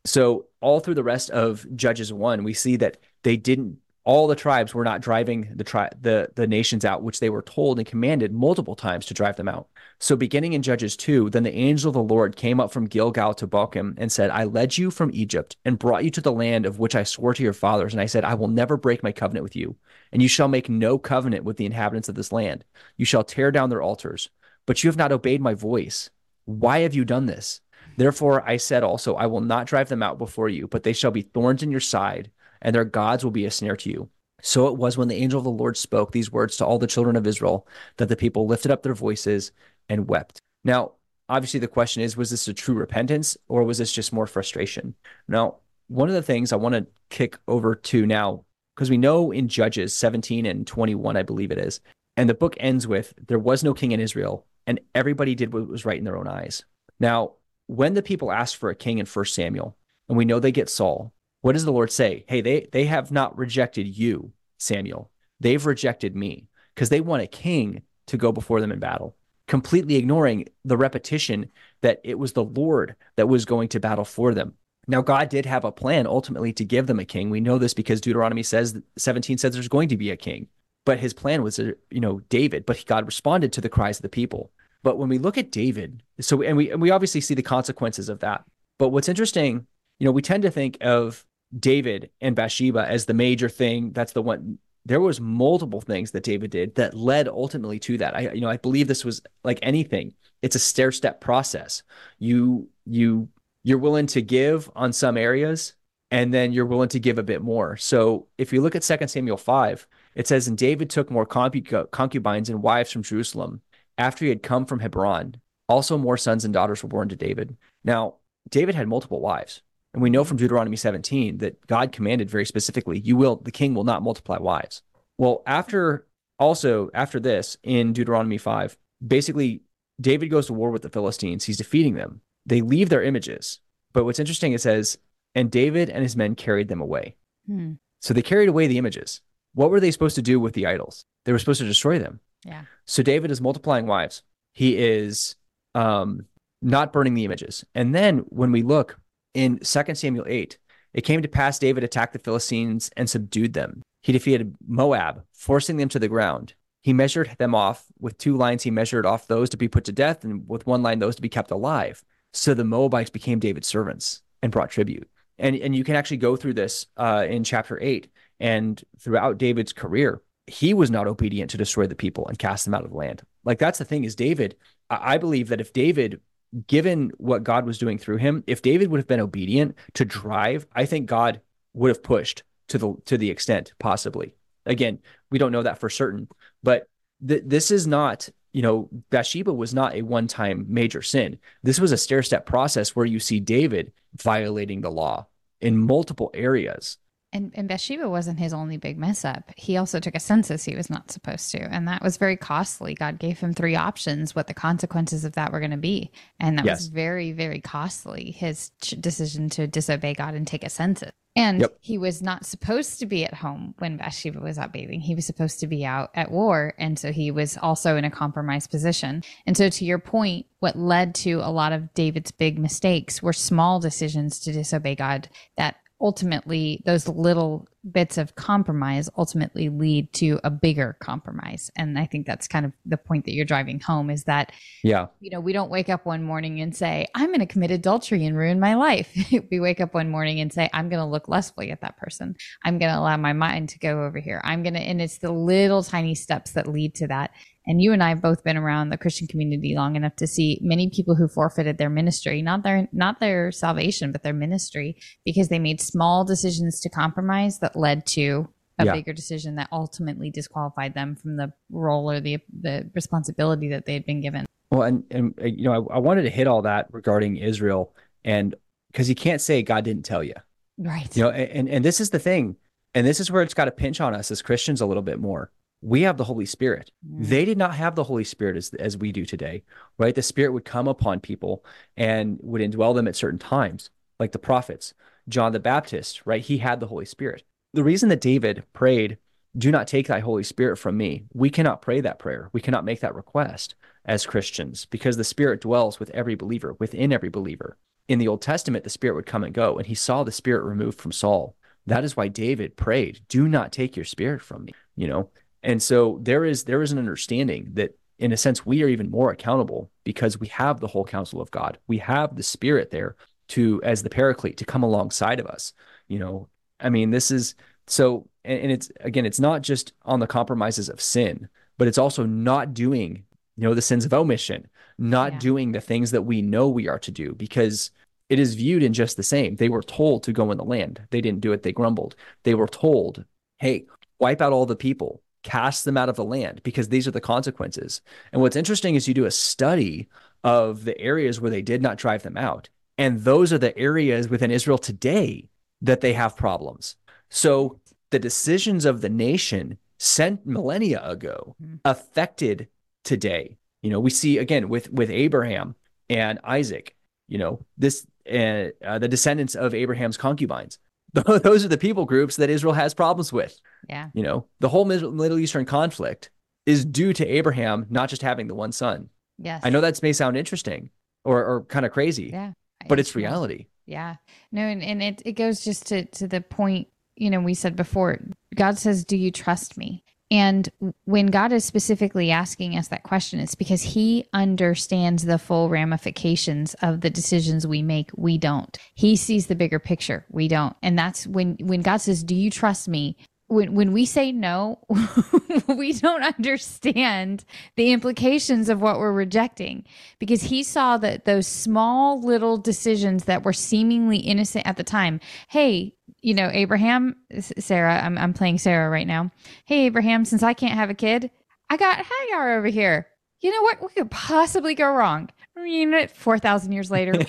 So all through the rest of Judges 1, we see that they didn't all the tribes were not driving the tri- the the nations out, which they were told and commanded multiple times to drive them out. So beginning in Judges 2, then the angel of the Lord came up from Gilgal to Bochim and said, I led you from Egypt and brought you to the land of which I swore to your fathers. And I said, I will never break my covenant with you, and you shall make no covenant with the inhabitants of this land. You shall tear down their altars, but you have not obeyed my voice. Why have you done this? Therefore I said also, I will not drive them out before you, but they shall be thorns in your side and their gods will be a snare to you. So it was when the angel of the Lord spoke these words to all the children of Israel that the people lifted up their voices and wept. Now, obviously, the question is was this a true repentance or was this just more frustration? Now, one of the things I want to kick over to now, because we know in Judges 17 and 21, I believe it is, and the book ends with there was no king in Israel, and everybody did what was right in their own eyes. Now, when the people asked for a king in 1 Samuel, and we know they get Saul, what does the Lord say? Hey, they they have not rejected you, Samuel. They've rejected me because they want a king to go before them in battle, completely ignoring the repetition that it was the Lord that was going to battle for them. Now, God did have a plan ultimately to give them a king. We know this because Deuteronomy says 17 says there's going to be a king, but his plan was, uh, you know, David. But God responded to the cries of the people. But when we look at David, so and we and we obviously see the consequences of that. But what's interesting, you know, we tend to think of David and Bathsheba as the major thing. That's the one. There was multiple things that David did that led ultimately to that. I, you know, I believe this was like anything. It's a stair step process. You, you, you're willing to give on some areas, and then you're willing to give a bit more. So if you look at Second Samuel five, it says, "And David took more concubines and wives from Jerusalem after he had come from Hebron. Also, more sons and daughters were born to David." Now, David had multiple wives. And we know from Deuteronomy 17 that God commanded very specifically, you will, the king will not multiply wives. Well, after also after this in Deuteronomy 5, basically David goes to war with the Philistines. He's defeating them. They leave their images. But what's interesting, it says, and David and his men carried them away. Hmm. So they carried away the images. What were they supposed to do with the idols? They were supposed to destroy them. Yeah. So David is multiplying wives. He is um, not burning the images. And then when we look in 2 Samuel 8, it came to pass David attacked the Philistines and subdued them. He defeated Moab, forcing them to the ground. He measured them off. With two lines, he measured off those to be put to death, and with one line, those to be kept alive. So the Moabites became David's servants and brought tribute. And, and you can actually go through this uh, in chapter 8 and throughout David's career. He was not obedient to destroy the people and cast them out of the land. Like that's the thing is David. I believe that if David given what God was doing through him, if David would have been obedient to drive, I think God would have pushed to the to the extent possibly. Again, we don't know that for certain, but th- this is not, you know, Bathsheba was not a one-time major sin. This was a stair-step process where you see David violating the law in multiple areas. And, and Bathsheba wasn't his only big mess up. He also took a census he was not supposed to. And that was very costly. God gave him three options, what the consequences of that were going to be. And that yes. was very, very costly, his decision to disobey God and take a census. And yep. he was not supposed to be at home when Bathsheba was out bathing. He was supposed to be out at war. And so he was also in a compromised position. And so, to your point, what led to a lot of David's big mistakes were small decisions to disobey God that ultimately those little bits of compromise ultimately lead to a bigger compromise. And i think that's kind of the point that you're driving home is that yeah. you know we don't wake up one morning and say i'm going to commit adultery and ruin my life. We wake up one morning and say i'm going to look lustfully at that person. I'm going to allow my mind to go over here. I'm going to and it's the little tiny steps that lead to that. And you and I have both been around the Christian community long enough to see many people who forfeited their ministry, not their not their salvation, but their ministry, because they made small decisions to compromise that led to a yeah. bigger decision that ultimately disqualified them from the role or the the responsibility that they had been given. Well, and and uh, you know, I, I wanted to hit all that regarding Israel, and because you can't say God didn't tell you, right? You know, and and this is the thing, and this is where it's got to pinch on us as Christians a little bit more we have the Holy Spirit. Mm. They did not have the Holy Spirit as, as we do today, right? The Spirit would come upon people and would indwell them at certain times, like the prophets. John the Baptist, right? He had the Holy Spirit. The reason that David prayed, Do not take thy Holy Spirit from me, we cannot pray that prayer. We cannot make that request as Christians because the Spirit dwells with every believer, within every believer. In the Old Testament, the Spirit would come and go, and he saw the Spirit removed from Saul. That is why David prayed, Do not take your Spirit from me. You know, and so there is there is an understanding that in a sense we are even more accountable because we have the whole counsel of God. We have the spirit there to as the paraclete to come alongside of us. You know, I mean this is so and, and it's again it's not just on the compromises of sin, but it's also not doing you know the sins of omission, not yeah. doing the things that we know we are to do because it is viewed in just the same. They were told to go in the land. They didn't do it, they grumbled. They were told, "Hey, wipe out all the people." cast them out of the land because these are the consequences. And what's interesting is you do a study of the areas where they did not drive them out. And those are the areas within Israel today that they have problems. So the decisions of the nation sent millennia ago mm-hmm. affected today. You know, we see again with with Abraham and Isaac, you know, this uh, uh, the descendants of Abraham's concubines. those are the people groups that Israel has problems with. Yeah. You know, the whole Middle Eastern conflict is due to Abraham not just having the one son. Yes. I know that may sound interesting or, or kind of crazy. Yeah. But it's reality. Yeah. No, and, and it, it goes just to, to the point, you know, we said before, God says, Do you trust me? And when God is specifically asking us that question, it's because He understands the full ramifications of the decisions we make. We don't. He sees the bigger picture. We don't. And that's when when God says, "Do you trust me?" When when we say no, we don't understand the implications of what we're rejecting because He saw that those small little decisions that were seemingly innocent at the time. Hey, you know, Abraham, Sarah, I'm, I'm playing Sarah right now. Hey, Abraham, since I can't have a kid, I got Hagar over here. You know what? What could possibly go wrong? I mean, 4,000 years later.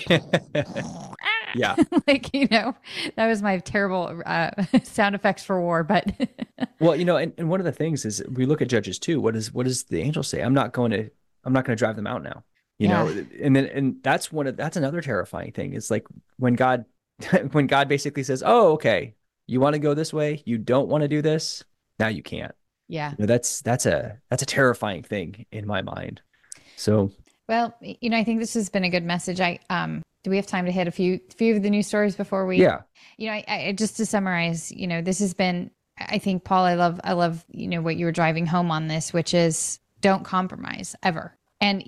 yeah. like, you know, that was my terrible uh, sound effects for war. But, well, you know, and, and one of the things is we look at Judges too. What is, what does the angel say? I'm not going to, I'm not going to drive them out now. You yeah. know, and then, and that's one of, that's another terrifying thing. It's like when God when God basically says, "Oh, okay, you want to go this way, you don't want to do this, now you can't." Yeah, you know, that's that's a that's a terrifying thing in my mind. So, well, you know, I think this has been a good message. I um, do we have time to hit a few few of the news stories before we? Yeah. You know, I, I just to summarize, you know, this has been. I think Paul, I love, I love, you know, what you were driving home on this, which is don't compromise ever, and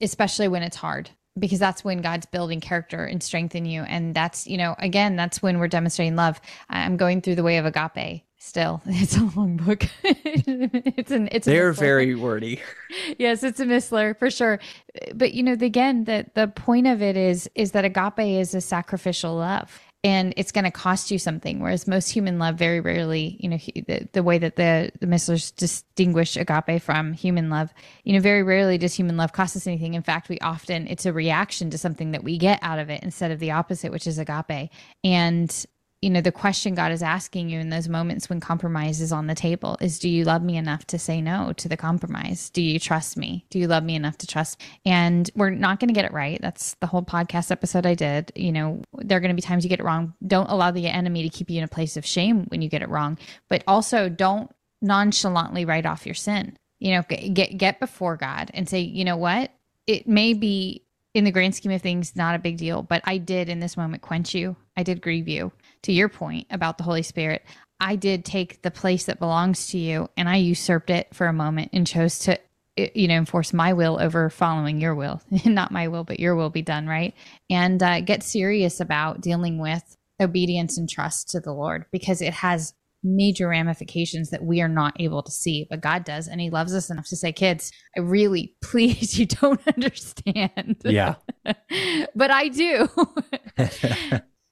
especially when it's hard because that's when God's building character and strength in you. And that's, you know, again, that's when we're demonstrating love. I'm going through the way of agape still. It's a long book. it's an it's they're very wordy. yes, it's a missler for sure. But you know, again, the the point of it is is that agape is a sacrificial love and it's going to cost you something. Whereas most human love very rarely, you know, the, the way that the, the misslers distinguish agape from human love, you know, very rarely does human love cost us anything. In fact, we often, it's a reaction to something that we get out of it instead of the opposite, which is agape. And you know, the question God is asking you in those moments when compromise is on the table is do you love me enough to say no to the compromise? Do you trust me? Do you love me enough to trust? And we're not going to get it right. That's the whole podcast episode I did. You know, there are going to be times you get it wrong. Don't allow the enemy to keep you in a place of shame when you get it wrong, but also don't nonchalantly write off your sin. You know, get get before God and say, "You know what? It may be in the grand scheme of things not a big deal, but I did in this moment quench you. I did grieve you to your point about the Holy Spirit, I did take the place that belongs to you and I usurped it for a moment and chose to you know enforce my will over following your will. Not my will but your will be done right? And uh, get serious about dealing with obedience and trust to the lord because it has major ramifications that we are not able to see but god does and he loves us enough to say kids i really please you don't understand. Yeah. But i do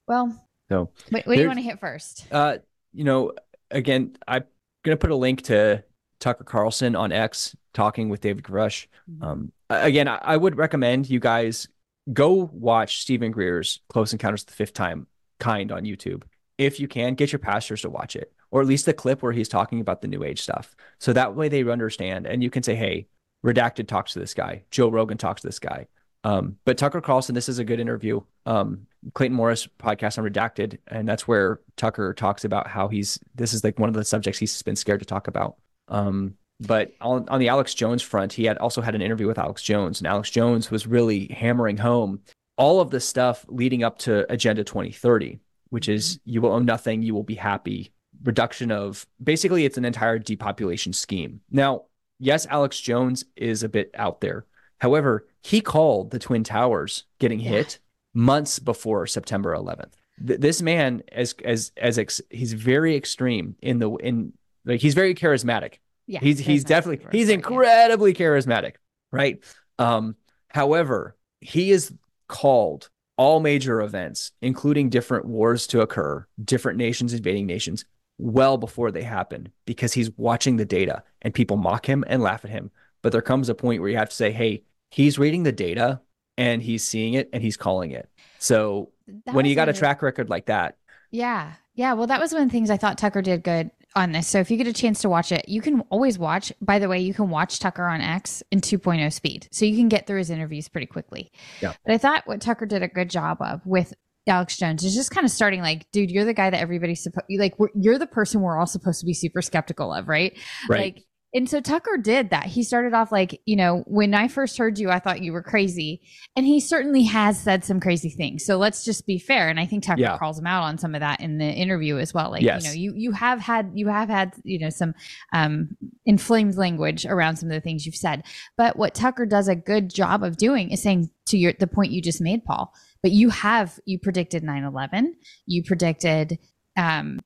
well so, what, what do you want to hit first? Uh, you know, again, I'm going to put a link to Tucker Carlson on X talking with David Grusch. Mm-hmm. Um, again, I, I, would recommend you guys go watch Steven Greer's Close Encounters of the Fifth Time Kind on YouTube. If you can, get your pastors to watch it, or at least the clip where he's talking about the New Age stuff. So that way they understand, and you can say, "Hey, Redacted talks to this guy. Joe Rogan talks to this guy." Um, but Tucker Carlson, this is a good interview. Um, Clayton Morris podcast on Redacted, and that's where Tucker talks about how he's this is like one of the subjects he's been scared to talk about. Um, but on, on the Alex Jones front, he had also had an interview with Alex Jones, and Alex Jones was really hammering home all of the stuff leading up to Agenda 2030, which is mm-hmm. you will own nothing, you will be happy. Reduction of basically, it's an entire depopulation scheme. Now, yes, Alex Jones is a bit out there. However, he called the Twin Towers getting hit months before September 11th. Th- this man, as as as ex- he's very extreme in the in like he's very charismatic. Yeah, he's he's definitely he's incredibly yeah. charismatic, right? Um, however, he is called all major events, including different wars to occur, different nations invading nations, well before they happen, because he's watching the data and people mock him and laugh at him. But there comes a point where you have to say, hey, he's reading the data and he's seeing it and he's calling it. So that when you got a track record like that. Yeah. Yeah. Well, that was one of the things I thought Tucker did good on this. So if you get a chance to watch it, you can always watch. By the way, you can watch Tucker on X in 2.0 speed. So you can get through his interviews pretty quickly. Yeah. But I thought what Tucker did a good job of with Alex Jones is just kind of starting like, dude, you're the guy that everybody's supposed like, you're the person we're all supposed to be super skeptical of, right? Right. Like, and so Tucker did that. He started off like, you know, when I first heard you, I thought you were crazy. And he certainly has said some crazy things. So let's just be fair. And I think Tucker yeah. calls him out on some of that in the interview as well. Like, yes. you know, you you have had you have had, you know, some um inflamed language around some of the things you've said. But what Tucker does a good job of doing is saying to your the point you just made, Paul, but you have you predicted 9-11, you predicted um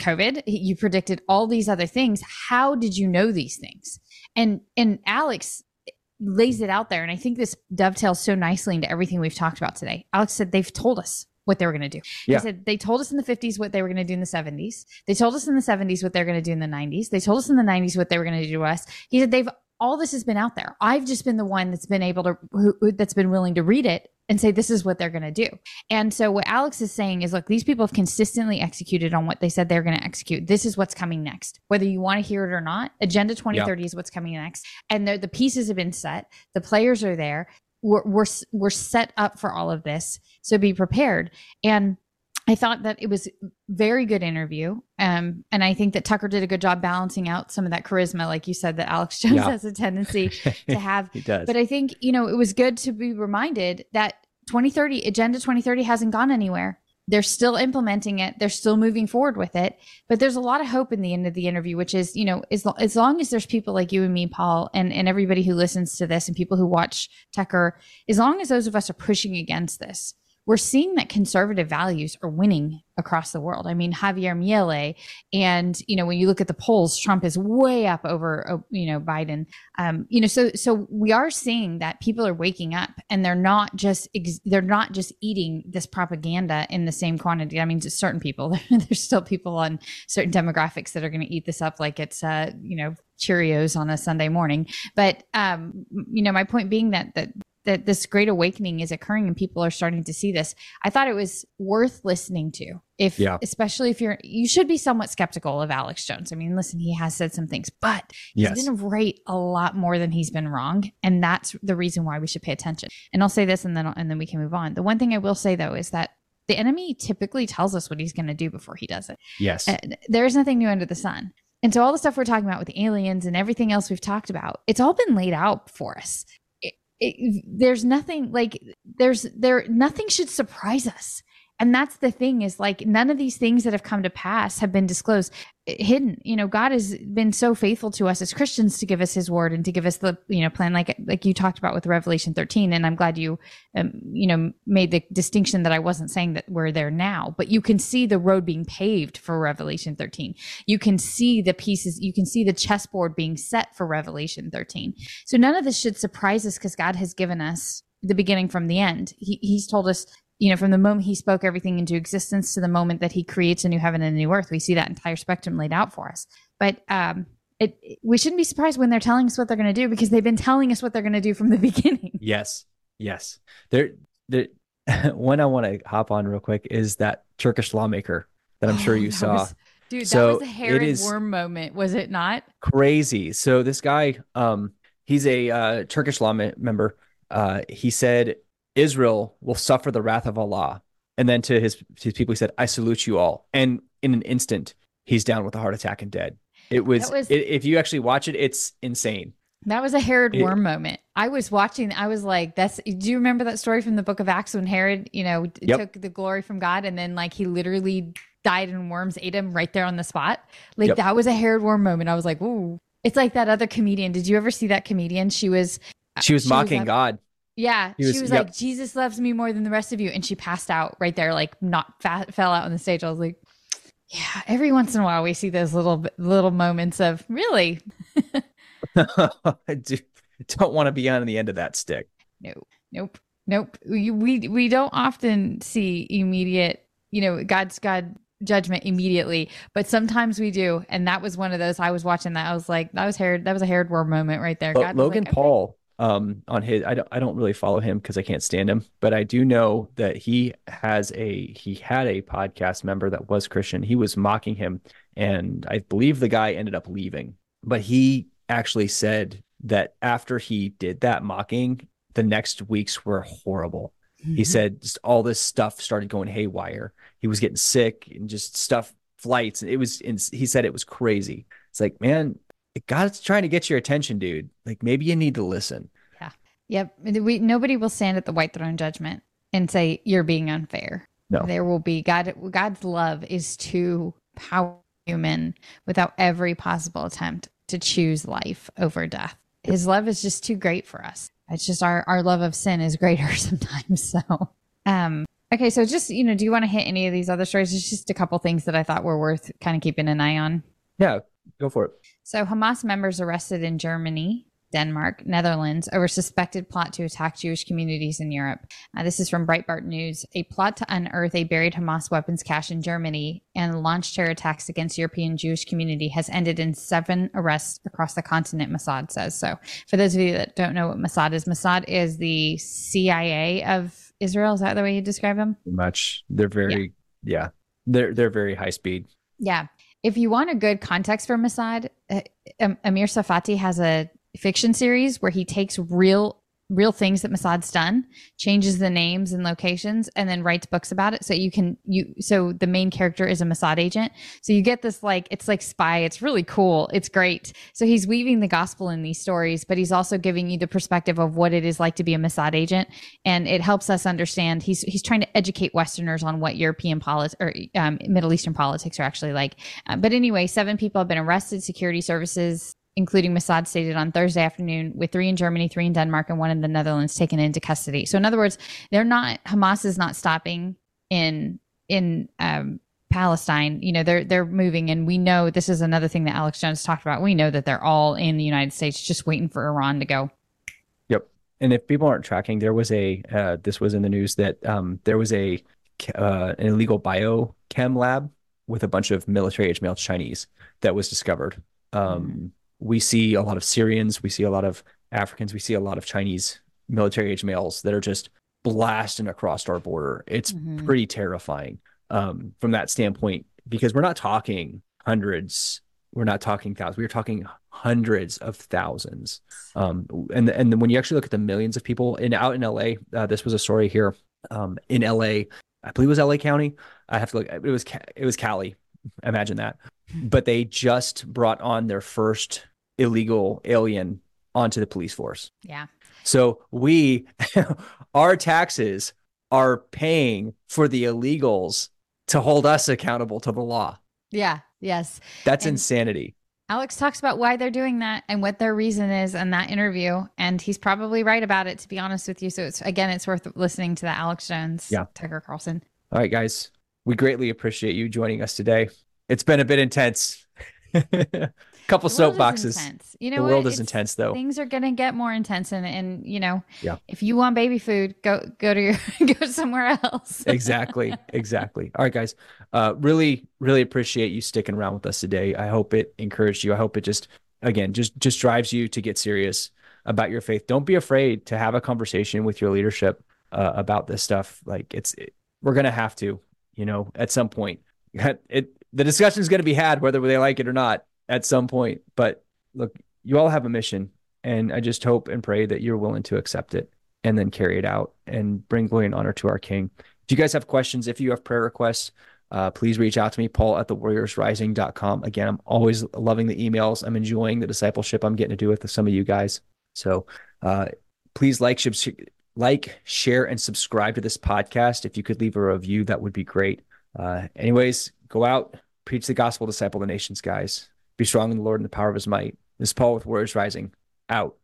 COVID, you predicted all these other things. How did you know these things? And and Alex eh, lays it out there and I think this dovetails so nicely into everything we've talked about today. Alex said they've told us what they were going to do. Yeah. He said they told us in the 50s what they were going to do in the 70s. They told us in the 70s what they're going to do in the 90s. They told us in the 90s what they were going to do to us. He said they've all this has been out there. I've just been the one that's been able to who, that's been willing to read it and say this is what they're going to do. And so what Alex is saying is look, these people have consistently executed on what they said they're going to execute. This is what's coming next. Whether you want to hear it or not, Agenda 2030 yeah. is what's coming next. And the pieces have been set. The players are there. We're, we're we're set up for all of this. So be prepared. And I thought that it was very good interview. Um, and I think that Tucker did a good job balancing out some of that charisma, like you said, that Alex Jones yeah. has a tendency to have. he does. But I think, you know, it was good to be reminded that 2030, Agenda 2030 hasn't gone anywhere. They're still implementing it. They're still moving forward with it. But there's a lot of hope in the end of the interview, which is, you know, as, as long as there's people like you and me, Paul, and, and everybody who listens to this and people who watch Tucker, as long as those of us are pushing against this, we're seeing that conservative values are winning across the world. I mean, Javier Milei, and you know, when you look at the polls, Trump is way up over uh, you know Biden. Um, you know, so so we are seeing that people are waking up, and they're not just ex- they're not just eating this propaganda in the same quantity. I mean, certain people. There's still people on certain demographics that are going to eat this up like it's uh, you know Cheerios on a Sunday morning. But um, you know, my point being that that that this great awakening is occurring and people are starting to see this. I thought it was worth listening to. If yeah. especially if you're you should be somewhat skeptical of Alex Jones. I mean, listen, he has said some things, but he's yes. been right a lot more than he's been wrong, and that's the reason why we should pay attention. And I'll say this and then and then we can move on. The one thing I will say though is that the enemy typically tells us what he's going to do before he does it. Yes. Uh, there is nothing new under the sun. And so all the stuff we're talking about with the aliens and everything else we've talked about, it's all been laid out for us. It, there's nothing like there's there nothing should surprise us and that's the thing is like none of these things that have come to pass have been disclosed hidden. You know god has been so faithful to us as christians to give us his word and to give us the you know plan like like you talked about with revelation 13 and i'm glad you um, you know made the distinction that i wasn't saying that we're there now but you can see the road being paved for revelation 13 you can see the pieces you can see the chessboard being set for revelation 13 so none of this should surprise us because god has given us the beginning from the end. He, he's told us you know, from the moment he spoke everything into existence to the moment that he creates a new heaven and a new earth, we see that entire spectrum laid out for us. But um, it, we shouldn't be surprised when they're telling us what they're going to do because they've been telling us what they're going to do from the beginning. Yes, yes. There, there. one I want to hop on real quick is that Turkish lawmaker that I'm oh, sure you saw. Was, dude, so that was a Herod worm moment, was it not? Crazy. So this guy, um, he's a uh, Turkish law member. Uh, he said Israel will suffer the wrath of Allah. And then to his his people, he said, "I salute you all." And in an instant, he's down with a heart attack and dead. It was, was it, if you actually watch it, it's insane. That was a Herod worm moment. I was watching. I was like, "That's." Do you remember that story from the Book of Acts when Herod, you know, yep. took the glory from God, and then like he literally died and worms ate him right there on the spot? Like yep. that was a Herod worm moment. I was like, "Ooh." It's like that other comedian. Did you ever see that comedian? She was she was she mocking was God. Yeah, was, she was yep. like, "Jesus loves me more than the rest of you," and she passed out right there, like not fat, fell out on the stage. I was like, "Yeah." Every once in a while, we see those little little moments of really. I do, don't want to be on the end of that stick. No, nope, nope. We we we don't often see immediate. You know, God's God judgment immediately, but sometimes we do, and that was one of those. I was watching that. I was like, that was Herod. That was a Herod war moment right there. Logan like, Paul um on his I don't I don't really follow him because I can't stand him, but I do know that he has a he had a podcast member that was Christian. He was mocking him and I believe the guy ended up leaving. But he actually said that after he did that mocking, the next weeks were horrible. Mm-hmm. He said just all this stuff started going haywire. He was getting sick and just stuff flights. and It was And he said it was crazy. It's like, man, God's trying to get your attention, dude. Like maybe you need to listen. Yeah. Yep. We nobody will stand at the white throne judgment and say you're being unfair. No. There will be God God's love is too powerful human without every possible attempt to choose life over death. His love is just too great for us. It's just our our love of sin is greater sometimes. So um okay, so just you know, do you want to hit any of these other stories? There's just a couple things that I thought were worth kind of keeping an eye on. Yeah, go for it. So Hamas members arrested in Germany, Denmark, Netherlands over suspected plot to attack Jewish communities in Europe. Uh, this is from Breitbart News. A plot to unearth a buried Hamas weapons cache in Germany and launch terror attacks against European Jewish community has ended in seven arrests across the continent, Mossad says. So, for those of you that don't know what Mossad is, Mossad is the CIA of Israel. Is that the way you describe them? Much. They're very, yeah. yeah. They're they're very high speed. Yeah if you want a good context for Mossad, uh, Amir Tsarfati has a fiction series where he takes real real things that Mossad's done, changes the names and locations, and then writes books about it. So you can you so the main character is a Mossad agent. So you get this like it's like spy. It's really cool. It's great. So he's weaving the gospel in these stories, but he's also giving you the perspective of what it is like to be a Mossad agent, and it helps us understand. He's he's trying to educate Westerners on what European politics or um, Middle Eastern politics are actually like. Uh, but anyway, seven people have been arrested. Security services including Mossad stated on Thursday afternoon, with three in Germany, three in Denmark, and one in the Netherlands taken into custody. So, in other words, they're not Hamas is not stopping in in um, Palestine. You know, they're they're moving, and we know this is another thing that Alex Jones talked about. We know that they're all in the United States, just waiting for Iran to go. Yep. And if people aren't tracking, there was a uh, this was in the news that um, there was a uh, an illegal biochem lab with a bunch of military age male Chinese that was discovered. Um, mm we see a lot of Syrians, we see a lot of Africans, we see a lot of Chinese military age males that are just blasting across our border. It's mm-hmm. pretty terrifying um, from that standpoint because we're not talking hundreds, we're not talking thousands, we're talking hundreds of thousands. Um, and and when you actually look at the millions of people in out in LA, uh, this was a story here um, in LA. I believe it was LA County. I have to look. It was it was Cali. Imagine that. But they just brought on their first illegal alien onto the police force. Yeah. So we, our taxes are paying for the illegals to hold us accountable to the law. Yeah. Yes. That's and insanity. Alex talks about why they're doing that and what their reason is in that interview. And he's probably right about it, to be honest with you. So it's again, it's worth listening to that Alex Jones, yeah. Tucker Carlson. All right, guys. We greatly appreciate you joining us today. It's been a bit intense. a couple soapboxes. You know, the world is intense though. Things are going to get more intense, and and you know, yeah. If you want baby food, go go to your go somewhere else. exactly, exactly. All right, guys. Uh, really, really appreciate you sticking around with us today. I hope it encouraged you. I hope it just again just just drives you to get serious about your faith. Don't be afraid to have a conversation with your leadership uh, about this stuff. Like it's it, we're gonna have to, you know, at some point. It the discussion is going to be had whether they like it or not at some point. But look, you all have a mission, and I just hope and pray that you're willing to accept it and then carry it out and bring glory and honor to our King. If you guys have questions, if you have prayer requests, uh, please reach out to me, Paul at the warriorsrising.com. Again, I'm always loving the emails. I'm enjoying the discipleship I'm getting to do with some of you guys. So uh, please like, like, share, and subscribe to this podcast. If you could leave a review, that would be great. Uh, anyways, go out, preach the gospel, disciple the nations, guys. Be strong in the Lord and the power of his might. This is Paul with Warriors Rising. Out.